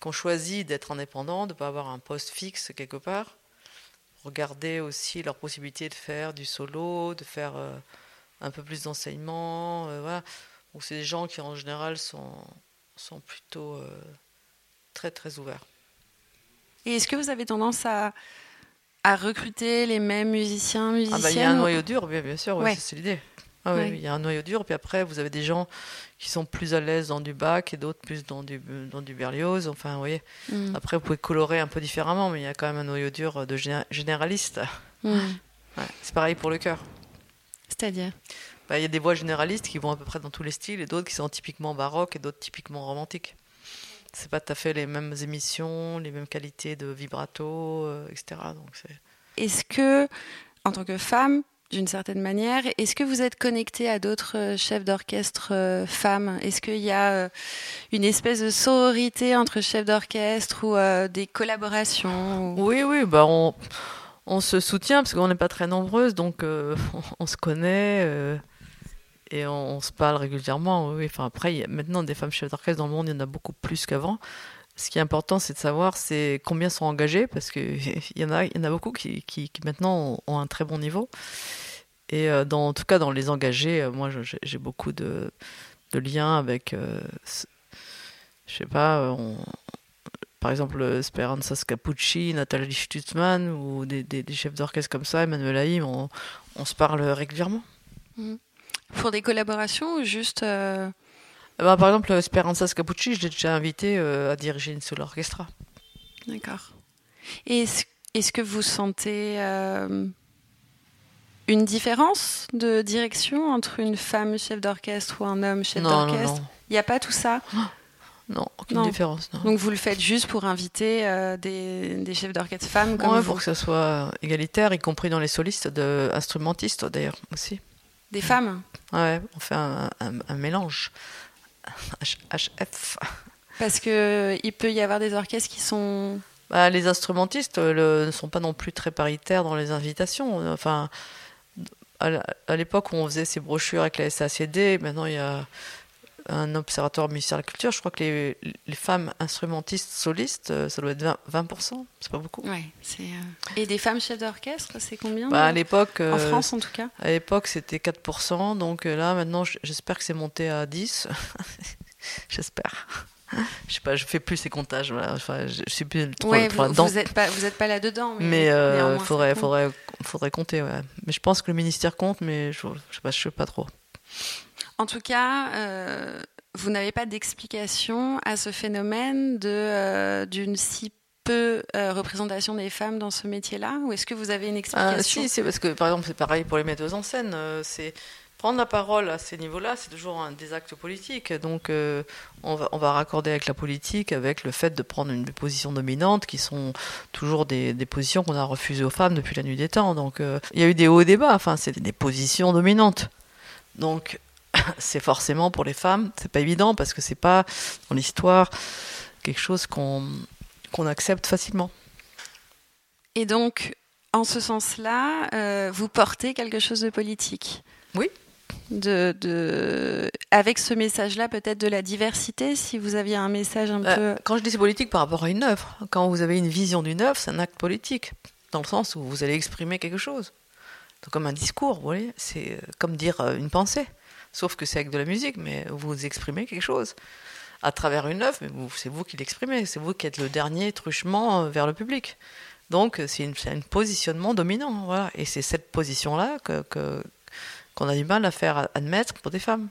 qui ont choisi d'être indépendants, de ne pas avoir un poste fixe quelque part regarder aussi leur possibilité de faire du solo, de faire euh, un peu plus d'enseignement. Euh, voilà. Donc c'est des gens qui en général sont, sont plutôt euh, très très ouverts. Et est-ce que vous avez tendance à, à recruter les mêmes musiciens, musiciennes ah bah, Il y a un noyau dur, bien, bien sûr, c'est l'idée. Ah oui, il y a un noyau dur, puis après, vous avez des gens qui sont plus à l'aise dans du bac et d'autres plus dans du, dans du Berlioz. Enfin, vous voyez. Mm. Après, vous pouvez colorer un peu différemment, mais il y a quand même un noyau dur de généraliste. Mm. c'est pareil pour le chœur. C'est-à-dire bah, Il y a des voix généralistes qui vont à peu près dans tous les styles et d'autres qui sont typiquement baroques et d'autres typiquement romantiques. C'est pas tout à fait les mêmes émissions, les mêmes qualités de vibrato, euh, etc. Donc Est-ce que, en tant que femme, d'une certaine manière. Est-ce que vous êtes connecté à d'autres euh, chefs d'orchestre euh, femmes? Est-ce qu'il y a euh, une espèce de sororité entre chefs d'orchestre ou des collaborations Oui, oui, bah on, se soutient parce qu'on n'est pas très nombreuses, donc on, se connaît et on, se parle régulièrement. Oui, enfin après, y a maintenant des femmes chefs d'orchestre dans le monde, il y en a beaucoup plus qu'avant. Ce qui est important, c'est de savoir c'est combien sont engagés, parce qu'il y, en a, y en a beaucoup qui, maintenant ont, un très bon niveau. Et euh, en tout cas, dans les engagés, euh, moi, j'ai beaucoup de, liens avec, euh, je sais pas, par exemple, Speranza Capucci, Nathalie Stutzmann, ou des, chefs d'orchestre comme ça, Emmanuel Haïm, on, se parle régulièrement. Mmh. Pour des collaborations ou juste ben, par exemple, Speranza Scapucci, je l'ai déjà invité euh, à diriger une solo orchestra. D'accord. Et est-ce, que vous sentez euh, une différence de direction entre une femme chef d'orchestre ou un homme chef d'orchestre Il n'y a pas tout ça Non, aucune différence. Donc vous le faites juste pour inviter euh, des, chefs d'orchestre femmes comme ouais, pour que ça soit égalitaire, y compris dans les solistes, de, instrumentistes d'ailleurs aussi. Des femmes? Ouais, on fait un mélange HF. Parce qu'il peut y avoir des orchestres qui sont bah, les instrumentistes euh, ne sont pas non plus très paritaires dans les invitations. Enfin, à l'époque où on faisait ces brochures avec la SACD, maintenant il y a un observatoire ministère de la Culture. Je crois que les, les femmes instrumentistes solistes, euh, ça doit être 20%, c'est pas beaucoup. Ouais, euh, Et des femmes chefs d'orchestre, c'est combien bah, À l'époque. En France en tout cas? À l'époque c'était 4%, donc là maintenant j'espère que c'est monté à 10%. j'espère je sais pas, je fais plus ces comptages. Enfin, je, suis plus trop, ouais, vous, n'êtes pas, vous êtes pas là dedans. Mais, il euh, faudrait, faudrait, faudrait compter. Ouais. Mais je pense que le ministère compte, mais je, je sais pas, je sais pas trop. En tout cas, euh, vous n'avez pas d'explication à ce phénomène de euh, d'une si peu représentation des femmes dans ce métier-là, ou est-ce que vous avez une ah, explication? Si, c'est parce que par exemple, c'est pareil pour les metteuses en scène. c'est prendre la parole à ces niveaux-là, c'est toujours un des actes politiques. Donc, euh, on, va, on, va, raccorder avec la politique, avec le fait de prendre une position dominante, qui sont toujours des, des positions qu'on a refusées aux femmes depuis la nuit des temps. Donc, euh, il y a eu des hauts et des bas. Enfin, c'est des positions dominantes. Donc, c'est forcément pour les femmes, c'est pas évident parce que c'est pas dans l'histoire quelque chose qu'on accepte facilement. Et donc, en ce sens-là, euh, vous portez quelque chose de politique? Oui, de, de, avec ce message-là, peut-être de la diversité, si vous aviez un message un bah, peu. Quand je dis c'est politique par rapport à une œuvre, quand vous avez une vision d'une œuvre, c'est un acte politique, dans le sens où vous allez exprimer quelque chose. Donc, comme un discours, vous voyez, c'est euh, comme dire euh, une pensée. Sauf que c'est avec de la musique, mais vous exprimez quelque chose à travers une œuvre, mais c'est vous qui l'exprimez, c'est vous qui êtes le dernier truchement euh, vers le public. Donc c'est un positionnement dominant, voilà. Et c'est cette position-là que, que, qu'on a du mal à faire admettre pour des femmes.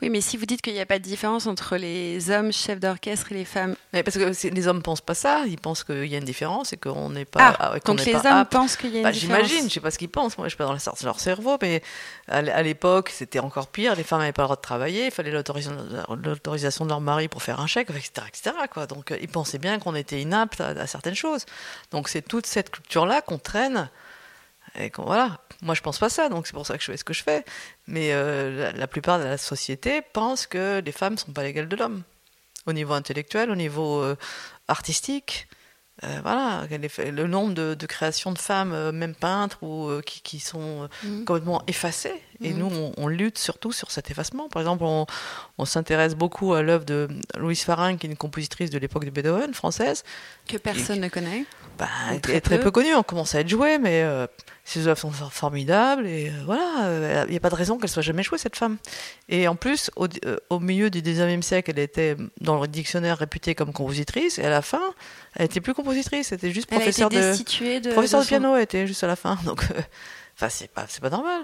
Oui, mais si vous dites qu'il n'y a pas de différence entre les hommes chefs d'orchestre et les femmes. Mais parce que les hommes pensent pas ça, ils pensent qu'il y a une différence et qu'on n'est pas. Ah, donc les hommes pensent qu'il y a une bah, différence. J'imagine, je sais pas ce qu'ils pensent, moi je suis pas dans leur cerveau, mais à l'époque c'était encore pire, les femmes n'avaient pas le droit de travailler, il fallait l'autorisation de leur mari pour faire un chèque, etc. etc. quoi. Donc euh, ils pensaient bien qu'on était inapte à, à, certaines choses. Donc c'est toute cette culture-là qu'on traîne et voilà, moi je pense pas ça, donc c'est pour ça que je fais ce que je fais. Mais euh, la, plupart de la société pense que les femmes sont pas l'égale de l'homme, au niveau intellectuel, au niveau euh, artistique. Euh, voilà, le nombre de, créations de femmes, même peintres, ou qui, sont mmh. complètement effacées. Et mmh. nous, on, lutte surtout sur cet effacement. Par exemple, on, s'intéresse beaucoup à l'œuvre de Louise Farin, qui est une compositrice de l'époque de Beethoven, française. Que personne ne connaît. Bah, elle est très peu. connue, on commence à être jouée, mais ses œuvres sont formidables et euh, voilà, il n'y a pas de raison qu'elle soit jamais jouée cette femme. Et en plus, au, euh, au milieu du 19e siècle, elle était dans le dictionnaire réputée comme compositrice et à la fin, elle était plus compositrice, c'était juste professeur de, de, professeur de, piano, elle était juste à la fin. Donc, euh, enfin, c'est pas, c'est pas normal.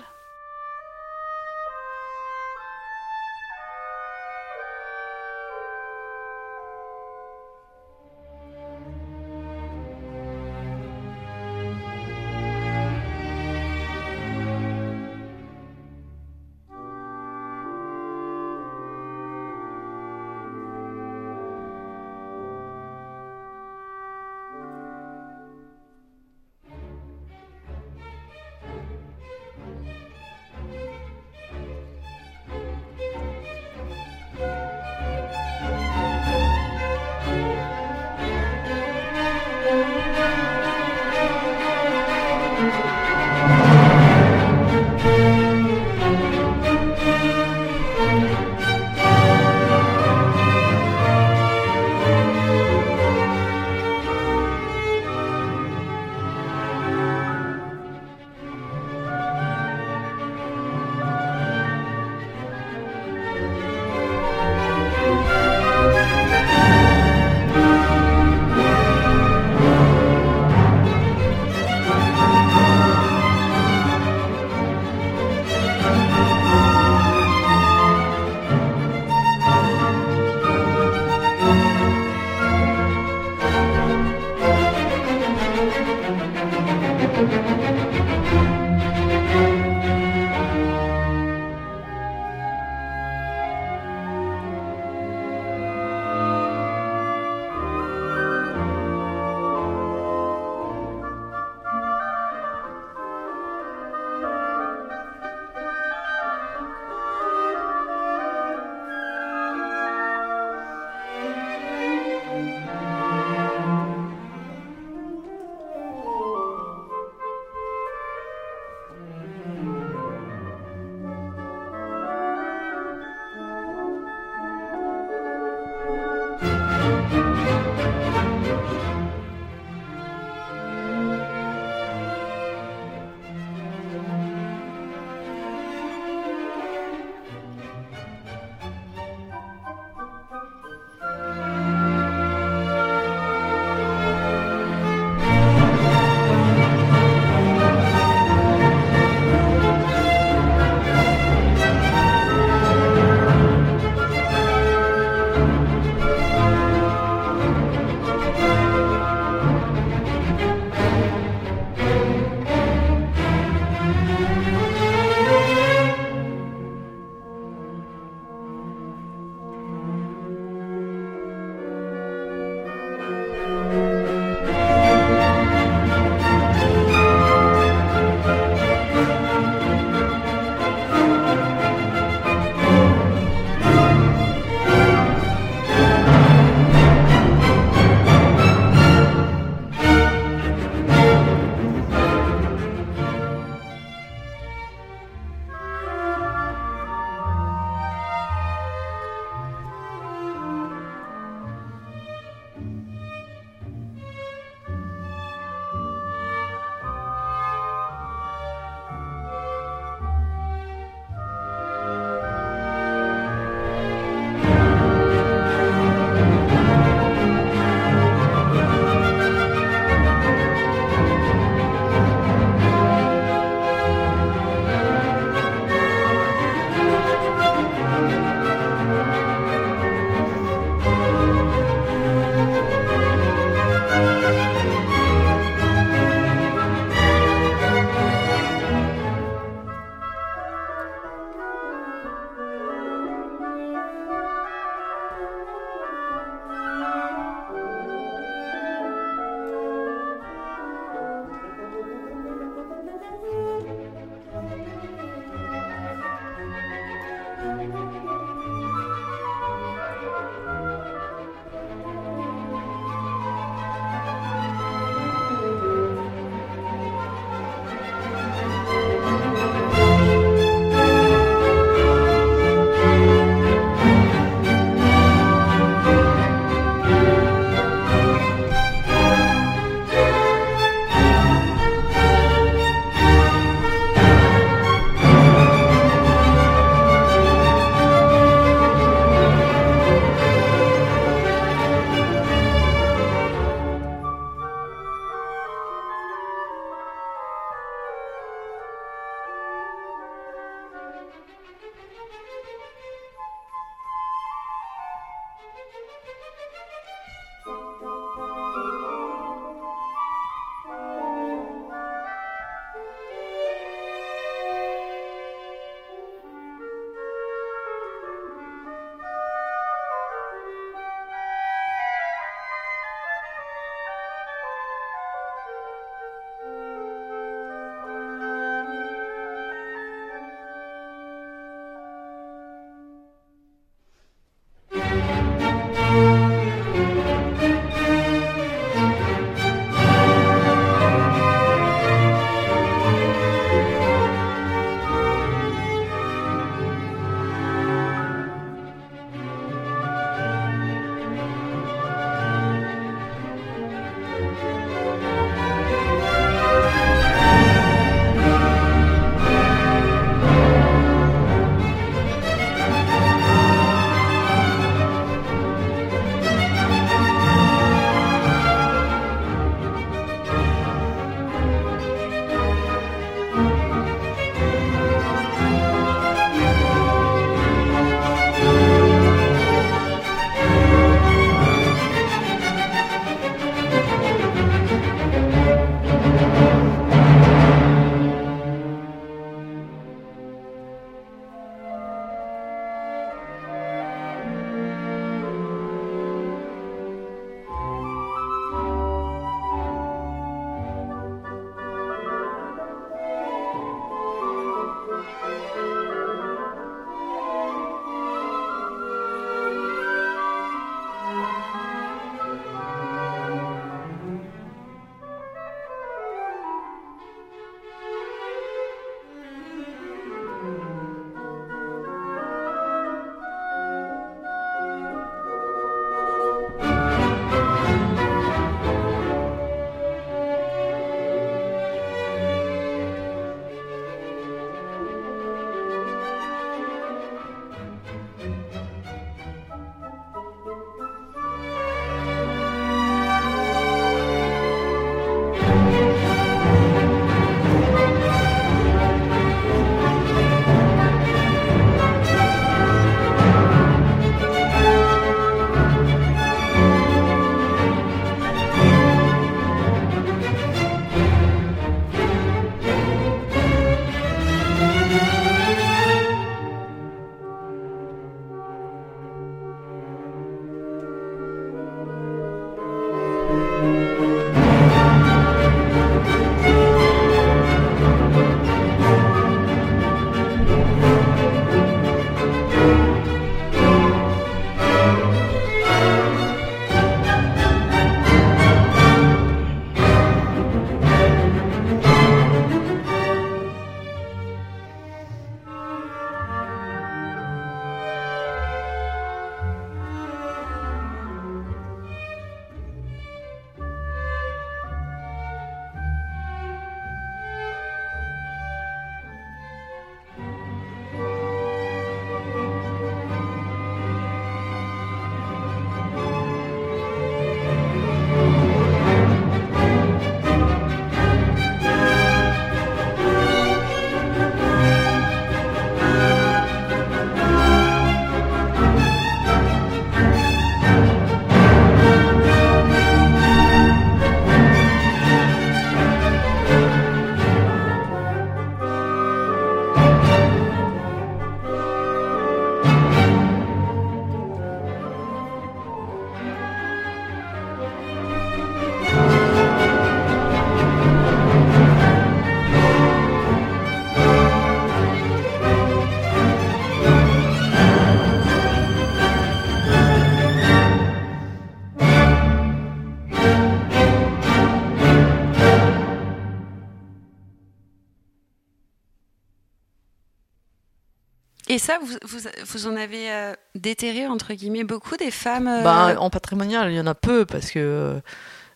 Vous, en avez euh, déterré, entre guillemets, beaucoup des femmes euh, bah, En patrimonial, il y en a peu, parce que euh,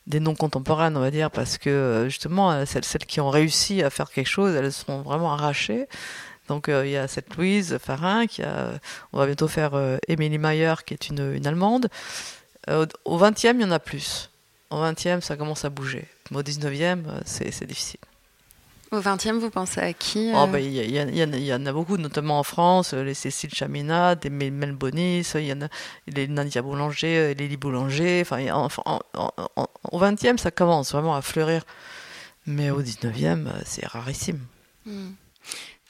des noms contemporaines, on va dire, parce que justement, celles, celles qui ont réussi à faire quelque chose, elles sont vraiment arrachées. Donc il y a cette Louise Farin, qui a, on va bientôt faire Émilie Mayer, qui est une, une Allemande. au 20e, il y en a plus. Au 20e, ça commence à bouger. Mais au 19e, c'est difficile. Au 20e, vous pensez à qui oh, bah, Il y, en a beaucoup, notamment en France, les Cécile Chaminade, les Mel Bonis, il y en a les Nadia Boulanger, les Lily Boulanger. Enfin, au 20e, ça commence vraiment à fleurir. Mais au 19e, c'est rarissime. Hmm.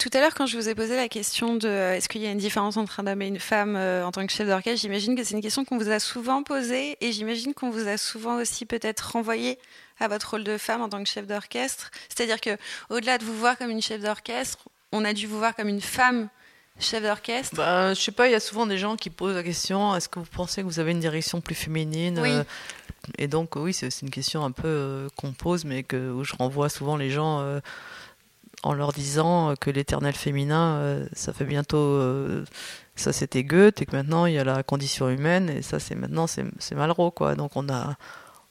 Tout à l'heure, quand je vous ai posé la question de euh, est-ce qu'il y a une différence entre un homme et une femme euh, en tant que chef d'orchestre, j'imagine que c'est une question qu'on vous a souvent posée et j'imagine qu'on vous a souvent aussi peut-être renvoyé à votre rôle de femme en tant que chef d'orchestre. C'est-à-dire que au-delà de vous voir comme une chef d'orchestre, on a dû vous voir comme une femme chef d'orchestre. Bah, je sais pas, il y a souvent des gens qui posent la question est-ce que vous pensez que vous avez une direction plus féminine euh, Et donc oui, c'est une question un peu qu'on pose, mais que où je renvoie souvent les gens en leur disant que l'éternel féminin, euh, ça fait bientôt. Euh, ça c'était Goethe et que maintenant il y a la condition humaine et ça c'est maintenant c'est Malraux quoi. Donc on a.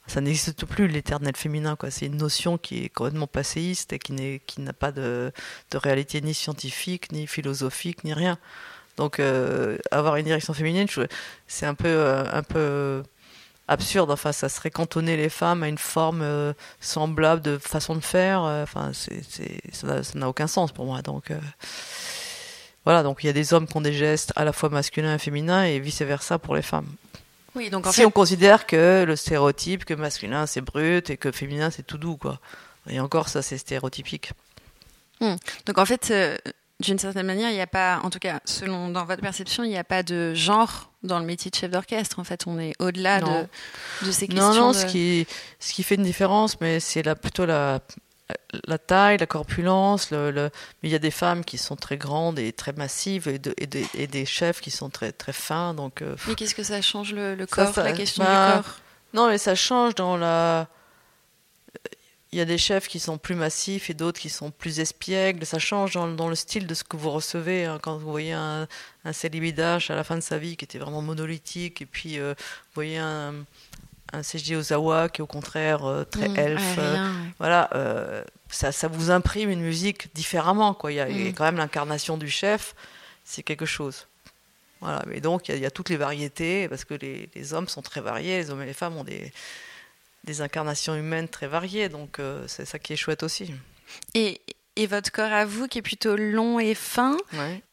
Ça n'existe plus l'éternel féminin quoi. C'est une notion qui est complètement passéiste et qui n'a pas de, de, réalité ni scientifique ni philosophique ni rien. Donc euh, avoir une direction féminine, c'est un peu un peu absurde. Enfin, ça serait cantonner les femmes à une forme euh, semblable de façon de faire. Euh, enfin, c'est, ça n'a aucun sens pour moi. Donc, euh, voilà. Donc, il y a des hommes qui ont des gestes à la fois masculins et féminins et vice versa pour les femmes. Oui, donc si on considère que le stéréotype, que masculin c'est brut et que féminin c'est tout doux, quoi. Et encore, ça c'est stéréotypique. Hmm. Donc en fait, d'une certaine manière, il n'y a pas, en tout cas, selon dans votre perception, il n'y a pas de genre dans le métier de chef d'orchestre. En fait, on est au-delà de, de, ces questions. Non, non, ce, qui, ce qui fait une différence, mais c'est là plutôt la, la taille, la corpulence. Le, Mais il y a des femmes qui sont très grandes et très massives et, et, des chefs qui sont très, très fins. Donc, euh, mais qu'est-ce que ça change le, corps, la question bah, du corps? Non, mais ça change dans la il y a des chefs qui sont plus massifs et d'autres qui sont plus espiègles. Ça change dans, le style de ce que vous recevez. Hein. Quand vous voyez un, un Célibidache à la fin de sa vie qui était vraiment monolithique, et puis euh, vous voyez un, un CJ Ozawa qui est au contraire euh, très mmh, elfe. Euh, voilà, ça, ça, vous imprime une musique différemment. Quoi. Il, y a, mmh. quand même l'incarnation du chef, c'est quelque chose. Voilà, mais donc il y, a, toutes les variétés, parce que les, les hommes sont très variés, les hommes et les femmes ont des des incarnations humaines très variées, donc euh, c'est ça qui est chouette aussi. Et, et, votre corps à vous, qui est plutôt long et fin,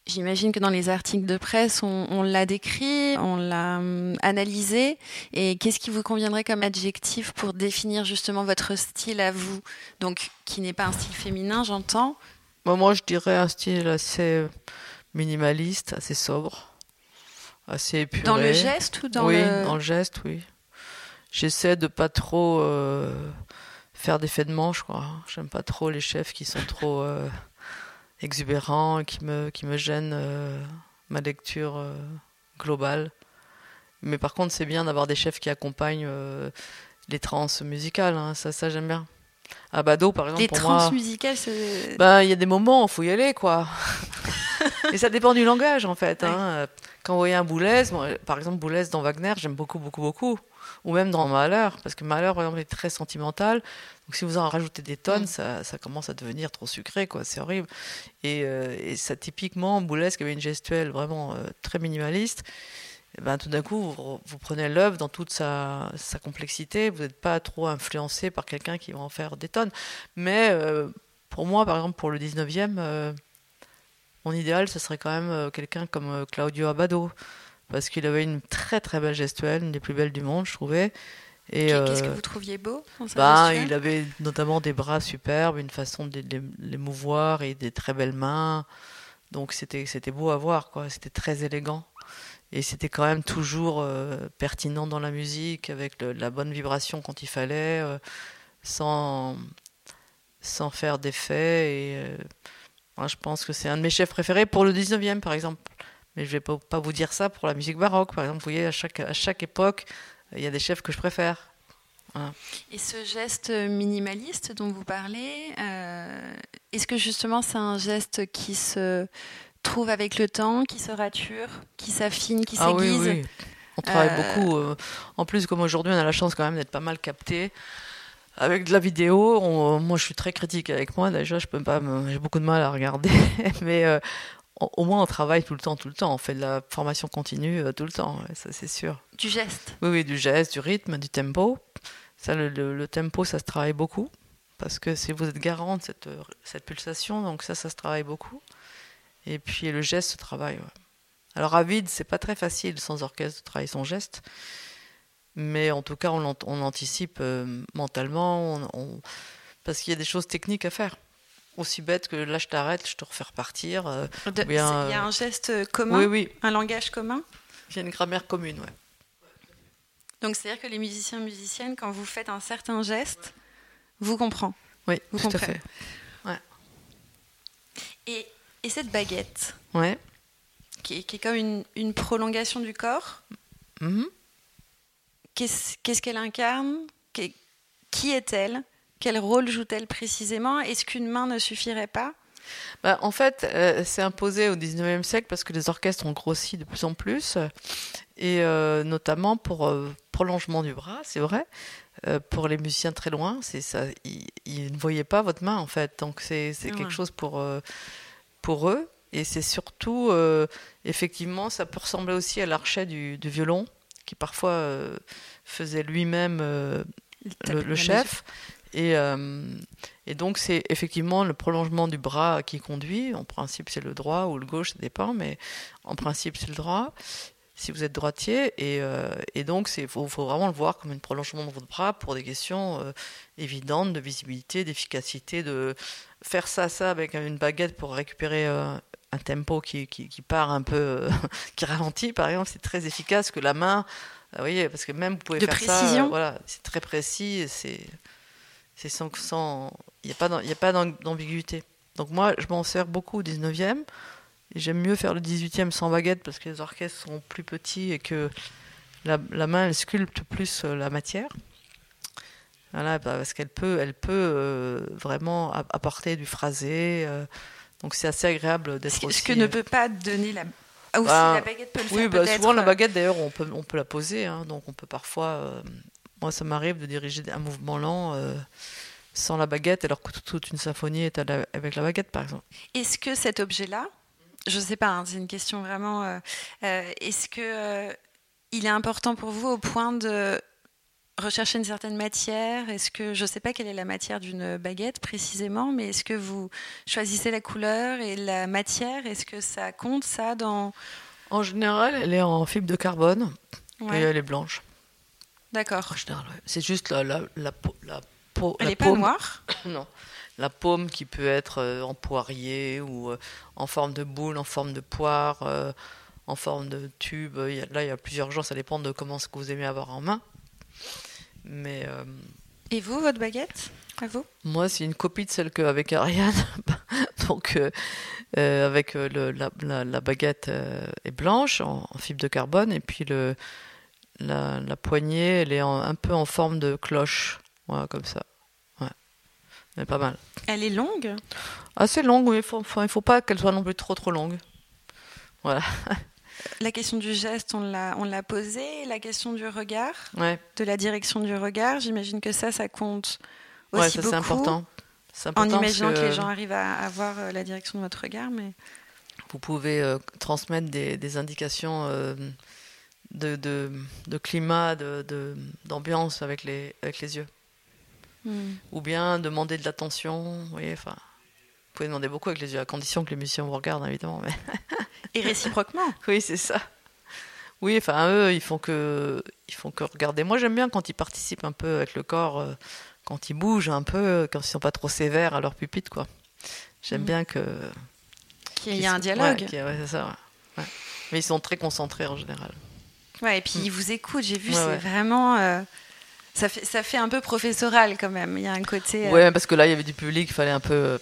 j'imagine que dans les articles de presse, on, l'a décrit, on l'a hum, analysé. Et qu'est-ce qui vous conviendrait comme adjectif pour définir justement votre style à vous? Donc, qui n'est pas un style féminin, j'entends. moi, je dirais un style assez minimaliste, assez sobre, assez épuré. Dans le geste ou dans oui, le... dans le geste, oui j'essaie de pas trop euh, faire d'effets de manche, quoi. J'aime pas trop les chefs qui sont trop euh, exubérants, qui me, qui me gênent euh, ma lecture globale. Mais par contre, c'est bien d'avoir des chefs qui accompagnent les trans musicales, hein. ça, ça j'aime bien. À Bado, par exemple, les pour trans musicales, c'est. Ben, il y a des moments, il faut y aller, quoi. Et ça dépend du langage, en fait. Hein. Quand vous voyez un Boulez, par exemple, Boulez dans Wagner, j'aime beaucoup, beaucoup, beaucoup ou même dans Malheur, parce que Malheur, par exemple, est très sentimental. Donc si vous en rajoutez des tonnes, mm. ça, commence à devenir trop sucré, quoi. C'est horrible. Et, euh, ça, typiquement, Boulez, qui avait une gestuelle vraiment euh, très minimaliste, et eh ben, tout d'un coup, vous, prenez l'œuvre dans toute sa, complexité. Vous n'êtes pas trop influencé par quelqu'un qui va en faire des tonnes. Mais euh, pour moi, par exemple, pour le 19e, mon idéal, ce serait quand même quelqu'un comme Claudio Abado parce qu'il avait une très très belle gestuelle, une des plus belles du monde, je trouvais. Qu'est-ce que euh, vous trouviez beau bah, Il avait notamment des bras superbes, une façon de les, mouvoir et des très belles mains. Donc c'était c'était beau à voir, quoi. C'était très élégant. Et c'était quand même toujours euh, pertinent dans la musique, avec la bonne vibration quand il fallait, euh, sans, sans faire d'effet. Et moi, je pense que c'est un de mes chefs préférés pour le 19e, par exemple. Mais je vais pas, pas vous dire ça pour la musique baroque. Par exemple, vous voyez, à chaque, à chaque époque, il y a des chefs que je préfère. Et ce geste minimaliste dont vous parlez, euh, est-ce que justement c'est un geste qui se trouve avec le temps, qui se rature, qui s'affine, qui Ah oui, s'aiguise. oui. On travaille Euh, beaucoup. euh, en plus, comme aujourd'hui, on a la chance quand même d'être pas mal capté. Avec de la vidéo, on- moi je suis très critique avec moi. Déjà, je peux pas, me- j'ai beaucoup de mal à regarder, mais euh, au moins on travaille tout le temps, tout le temps. On fait de la formation continue euh, tout le temps, ouais, ça c'est sûr. Du geste. Oui, oui, du geste, du rythme, du tempo. Ça, le, le- le tempo, ça se travaille beaucoup parce que c'est vous êtes garant de cette, euh, cette pulsation, donc ça, ça se travaille beaucoup. Et puis le geste se travaille. ouais. Alors à vide, c'est pas très facile sans orchestre de travailler son geste, mais en tout cas, on, on anticipe euh, mentalement, on- on- parce qu'il y a des choses techniques à faire. Aussi bête que là, je t'arrête, je te refais repartir. euh, De- bien, Il y a euh, un geste commun, oui, oui, un langage commun. il y a une grammaire commune, ouais. Donc c'est-à-dire que les musiciens musiciennes, quand vous faites un certain geste, vous comprenez. Oui, Vous tout à comprenez. fait. Et, et cette baguette, Ouais. qui est, qui est comme une, une prolongation du corps, Mhm. qu'est-ce qu'est-ce qu'elle incarne? Qu'est- Qui est-elle? Quel rôle joue-t-elle précisément? Est-ce qu'une main ne suffirait pas? Bah, en fait, euh, c'est imposé au 19e siècle parce que les orchestres ont grossi de plus en plus, et euh, notamment pour euh, prolongement du bras, c'est vrai. Pour les musiciens très loin, c'est ça. Ils, ils ne voyaient pas votre main en fait, donc c'est quelque chose pour pour eux. Et c'est surtout, effectivement, ça peut ressembler aussi à l'archet du, du violon, qui parfois faisait lui-même le, le chef. Et, euh, et donc, c'est effectivement le prolongement du bras qui conduit. En principe, c'est le droit ou le gauche, ça dépend, mais en principe, c'est le droit, si vous êtes droitier. Et, euh, et donc, il faut, faut vraiment le voir comme un prolongement de votre bras pour des questions euh, évidentes de visibilité, d'efficacité, de faire ça, ça avec une baguette pour récupérer euh, un tempo qui, qui, qui part un peu, qui ralentit, par exemple, c'est très efficace que la main. Vous voyez, parce que même vous pouvez De faire précision. ça, voilà, c'est très précis, c'est c'est sans, sans, il n'y a pas, d'ambiguïté. Donc moi, je m'en sers beaucoup au 19e. Et j'aime mieux faire le 18e sans baguette parce que les orchestres sont plus petits et que la, la main, elle sculpte plus euh, la matière. Voilà, bah, parce qu'elle peut, elle peut euh, vraiment apporter du phrasé. euh, donc c'est assez agréable d'être aussi... ce que ne peut pas donner la. Ah, ou si Bah, la baguette peut le faire Oui, bah, peut-être. souvent la baguette d'ailleurs on peut, on peut la poser, hein, donc on peut parfois. euh, moi ça m'arrive de diriger un mouvement lent euh, sans la baguette, alors que toute- une symphonie est la- avec la baguette par exemple. Est-ce que cet objet-là, je ne sais pas, hein, c'est une question vraiment. euh, euh, Est-ce que il est important pour vous au point de rechercher une certaine matière? Est-ce que je ne sais pas quelle est la matière d'une baguette précisément, mais est-ce que vous choisissez la couleur et la matière? Est-ce que ça compte ça dans En général, elle est en fibre de carbone Ouais, et elle est blanche. D'accord. En général, ouais. C'est juste la, la, la, peau- la, peau- Elle n'est pas noire Non. La paume qui peut être euh, en poirier ou euh, en forme de boule, en forme de poire, euh, en forme de tube. Il y a- là, il y a plusieurs genres, ça dépend de comment ce que vous aimez avoir en main. Mais Et vous, votre baguette À vous? Moi, c'est une copie de celle qu'avec Ariane. Donc, euh, euh, avec le- la, la- la baguette euh, est blanche, en, en fibre de carbone, et puis le, la, la poignée, elle est en- un peu en forme de cloche. Voilà, comme ça. Ouais. Mais pas mal. Elle est longue? Assez longue, oui. Il faut, faut- il faut pas qu'elle soit non plus trop trop longue. Voilà. La question du geste, on l'a, on l'a posée. La question du regard, Ouais, de la direction du regard, j'imagine que ça, ça compte aussi ouais ça beaucoup. c'est important. C'est En important imaginant que... que les gens arrivent à avoir euh, la direction de votre regard, mais vous pouvez euh, transmettre des, des indications euh, de, de, de climat, de, de- d'ambiance avec les, avec les yeux. Hmm. Ou bien demander de l'attention. Vous voyez, enfin, vous pouvez demander beaucoup avec les yeux, à condition que les musiciens vous regardent, évidemment. Mais... et réciproquement. Oui, c'est ça. Oui, enfin, eux, ils font que, ils font que regarder. Moi, j'aime bien quand ils participent un peu avec le corps, euh, quand ils bougent un peu, quand ils sont pas trop sévères à leur pupitre, quoi. J'aime Mhm. bien que. Qu'il y qu'ils a un dialogue. Ouais, ouais, ça. Ouais. Mais ils sont très concentrés en général. Ouais, et puis ils vous écoutent. J'ai vu, Ouais, c'est ouais. vraiment. euh, ça, fait, ça fait un peu professoral quand même. Il y a un côté. euh, Ouais, parce que là, il y avait du public, il fallait un peu. euh,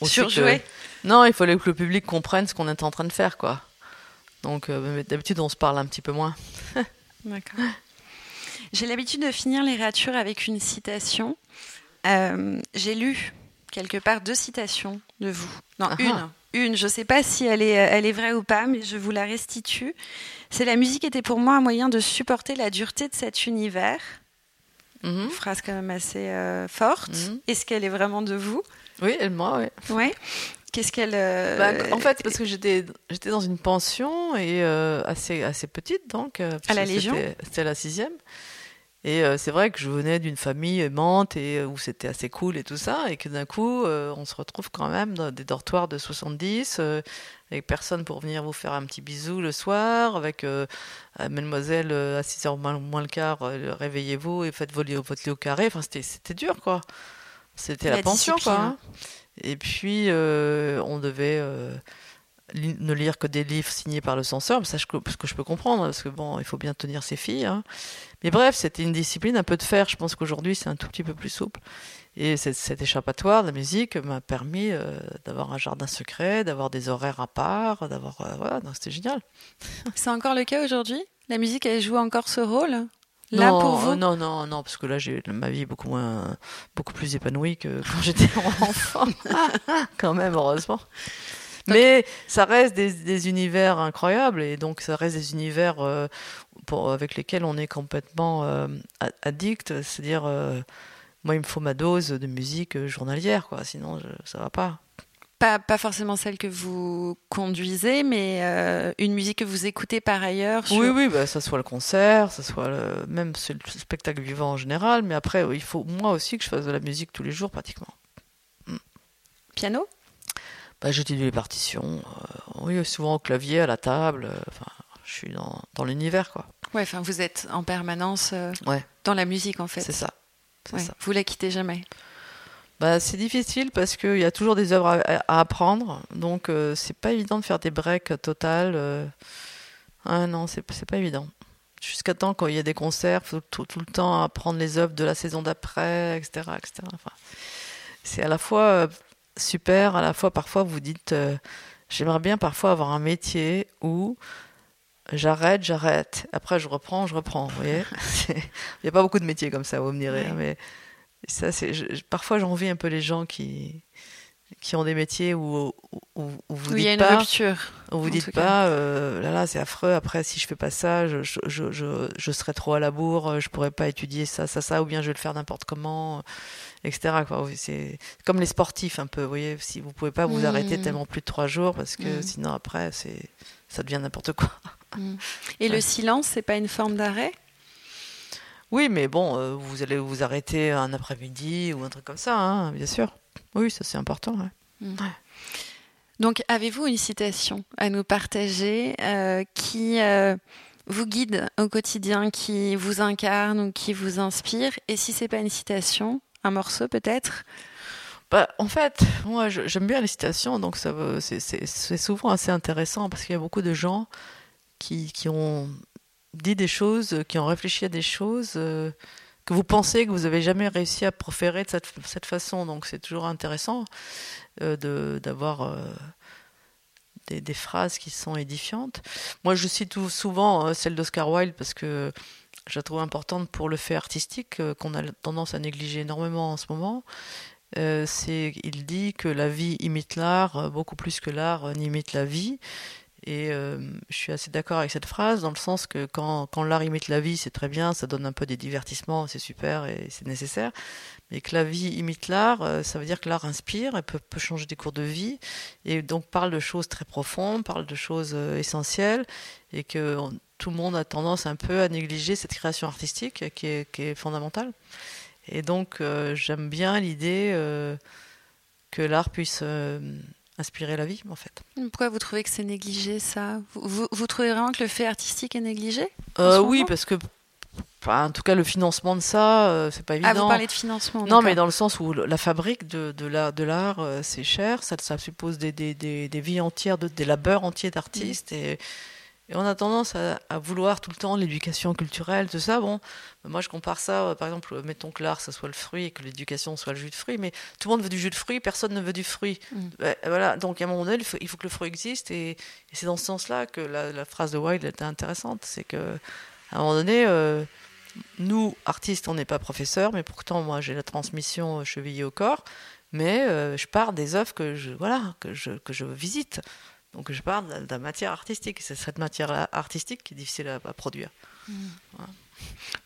aussi que- Surjouer. Non, il fallait que le public comprenne ce qu'on était en train de faire, quoi. Donc, euh, d'habitude, on se parle un petit peu moins. D'accord. J'ai l'habitude de finir les ratures avec une citation. Euh, J'ai lu quelque part deux citations de vous. Non, Ah une. ah. Une, je ne sais pas si elle est, elle est vraie ou pas, mais je vous la restitue. C'est la musique était pour moi un moyen de supporter la dureté de cet univers. Une phrase quand même assez euh, forte. Mhm. Est-ce qu'elle est vraiment de vous? Oui, elle, moi, oui. Ouais. Qu'est-ce qu'elle. euh, Bah, en fait, parce que j'étais j'étais dans une pension et euh, assez assez petite donc. À la Légion C'était la sixième. Et euh, c'est vrai que je venais d'une famille aimante et euh, où c'était assez cool et tout ça, et que d'un coup, euh, on se retrouve quand même dans des dortoirs de 70, euh, avec personne pour venir vous faire un petit bisou le soir, avec mademoiselle à 6h moins, moins le quart, réveillez-vous et faites votre lit, votre lit au carré. Enfin, c'était dur, quoi. C'était la, La pension, quoi. hein. Et puis, on devait ne lire que des livres signés par le censeur, ça, je, ce que je peux comprendre, parce que bon, il faut bien tenir ses filles. hein. Mais bref, c'était une discipline un peu de fer. Je pense qu'aujourd'hui, c'est un tout petit peu plus souple. Et cet, cet échappatoire, la musique, m'a permis euh, d'avoir un jardin secret, d'avoir des horaires à part, d'avoir. euh, voilà, c'était génial. C'est encore le cas aujourd'hui? La musique, elle joue encore ce rôle? Là non, pour vous? euh, Non, non, non, parce que là, j'ai ma vie est beaucoup moins, beaucoup plus épanouie que quand j'étais enfant. quand même, heureusement. Mais ça reste des, des univers incroyables et donc ça reste des univers euh, pour, avec lesquels on est complètement euh, addict. C'est-à-dire, euh, moi, il me faut ma dose de musique journalière, quoi. Sinon, je, ça va pas. pas, pas forcément celle que vous conduisez, mais euh, une musique que vous écoutez par ailleurs. sur- Oui, oui, bah, ça soit le concert, ça soit le, même le spectacle vivant en général. Mais après, il faut moi aussi que je fasse de la musique tous les jours pratiquement. Piano? Bah, j'étudie les partitions. euh, oui, souvent au clavier, à la table. euh, Enfin, je suis dans, dans l'univers, quoi. Ouais, enfin, vous êtes en permanence euh, Ouais. dans la musique, en fait. C'est ça. Ouais, ça. Vous la quittez jamais? Bah, c'est difficile parce qu'il y a toujours des œuvres à, à apprendre. Donc, euh, c'est pas évident de faire des breaks totales. euh. Ah non, c'est pas évident. Jusqu'à temps, quand il y a des concerts, il faut tout, tout le temps apprendre les œuvres de la saison d'après, etc. etc. Enfin, c'est à la fois super, à la fois parfois vous dites euh, j'aimerais bien parfois avoir un métier où j'arrête, j'arrête, après je reprends, je reprends. Vous voyez C'est- Il n'y a pas beaucoup de métiers comme ça, vous me direz, Ouais. hein, mais ça, c'est je- je- parfois j'envie un peu les gens qui qui ont des métiers où, où, où vous Où il y a dites une pas, rupture. où vous dites pas, euh, là là c'est affreux. Après si je fais pas ça, je, je, je, je, je serai trop à la bourre, je pourrais pas étudier ça, ça, ça, ou bien je vais le faire n'importe comment, etc. C'est comme les sportifs un peu. Vous voyez, si vous pouvez pas vous Mm. arrêter tellement plus de trois jours parce que Mm. sinon après c'est ça devient n'importe quoi. Et le silence, c'est pas une forme d'arrêt? Oui, mais bon, euh, vous allez vous arrêter un après-midi ou un truc comme ça, hein, bien sûr. Oui, ça c'est important. ouais. Donc, avez-vous une citation à nous partager euh, qui euh, vous guide au quotidien, qui vous incarne ou qui vous inspire? Et si c'est pas une citation, un morceau peut-être? Bah, en fait, moi, j'aime bien les citations, donc ça c'est- souvent assez intéressant parce qu'il y a beaucoup de gens qui, qui ont dit des choses, qui ont réfléchi à des choses euh, que vous pensez que vous avez jamais réussi à proférer de cette, façon. Donc c'est toujours intéressant euh, d'avoir euh, des, phrases qui sont édifiantes. Moi, je cite souvent celle d'Oscar Wilde parce que je la trouve importante pour le fait artistique euh, qu'on a tendance à négliger énormément en ce moment. Euh, c'est, il dit que la vie imite l'art euh, beaucoup plus que l'art n'imite la vie. Et je suis assez d'accord avec cette phrase, dans le sens que quand, quand l'art imite la vie, c'est très bien, ça donne un peu des divertissements, c'est super et c'est nécessaire. Mais que la vie imite l'art, ça veut dire que l'art inspire et peut, peut changer des cours de vie. Et donc parle de choses très profondes, parle de choses essentielles. Et que tout le monde a tendance un peu à négliger cette création artistique qui est, qui est fondamentale. Et donc, euh, j'aime bien l'idée euh, que l'art puisse euh, inspirer la vie, en fait. Pourquoi vous trouvez que c'est négligé ça? Vous, vous, vous trouvez vraiment que le fait artistique est négligé oui, parce que, enfin, en tout cas, le financement de ça, euh, c'est pas évident. Ah, vous parlez de financement Non, mais dans le sens où la fabrique de, de l'art, euh, c'est cher, ça, ça suppose des, des, des, des vies entières, de, des labeurs entiers d'artistes. Et, et on a tendance à, à vouloir tout le temps l'éducation culturelle, tout ça. Bon, moi je compare ça, euh, par exemple, mettons que l'art, ça soit le fruit et que l'éducation soit le jus de fruit, mais tout le monde veut du jus de fruit, personne ne veut du fruit. Mm. Ouais, voilà, donc à un moment donné, il faut, il faut que le fruit existe. Et, et c'est dans ce sens-là que la, la phrase de Wilde était intéressante. C'est que à un moment donné, euh, nous, artistes, on n'est pas professeurs, mais pourtant, moi, j'ai la transmission euh, chevillée au corps. mais je pars des œuvres que je, voilà, que je, que je visite. Donc je parle de la matière artistique. C'est cette matière artistique qui est difficile à, produire. Hmm.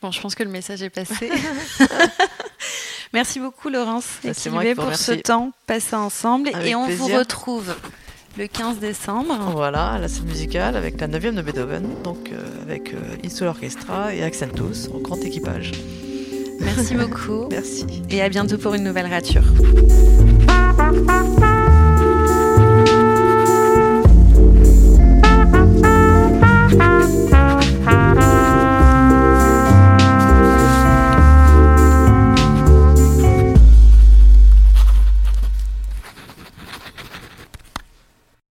Bon, je pense que le message est passé. Merci beaucoup Laurence et Sylvie pour ce temps passé ensemble. et on vous retrouve le 15 décembre. Voilà, à la scène musicale avec la 9e de Beethoven, donc euh, avec euh, Insul Orchestra et Accentus en grand équipage. Merci beaucoup. Merci. Et à bientôt pour une nouvelle rature.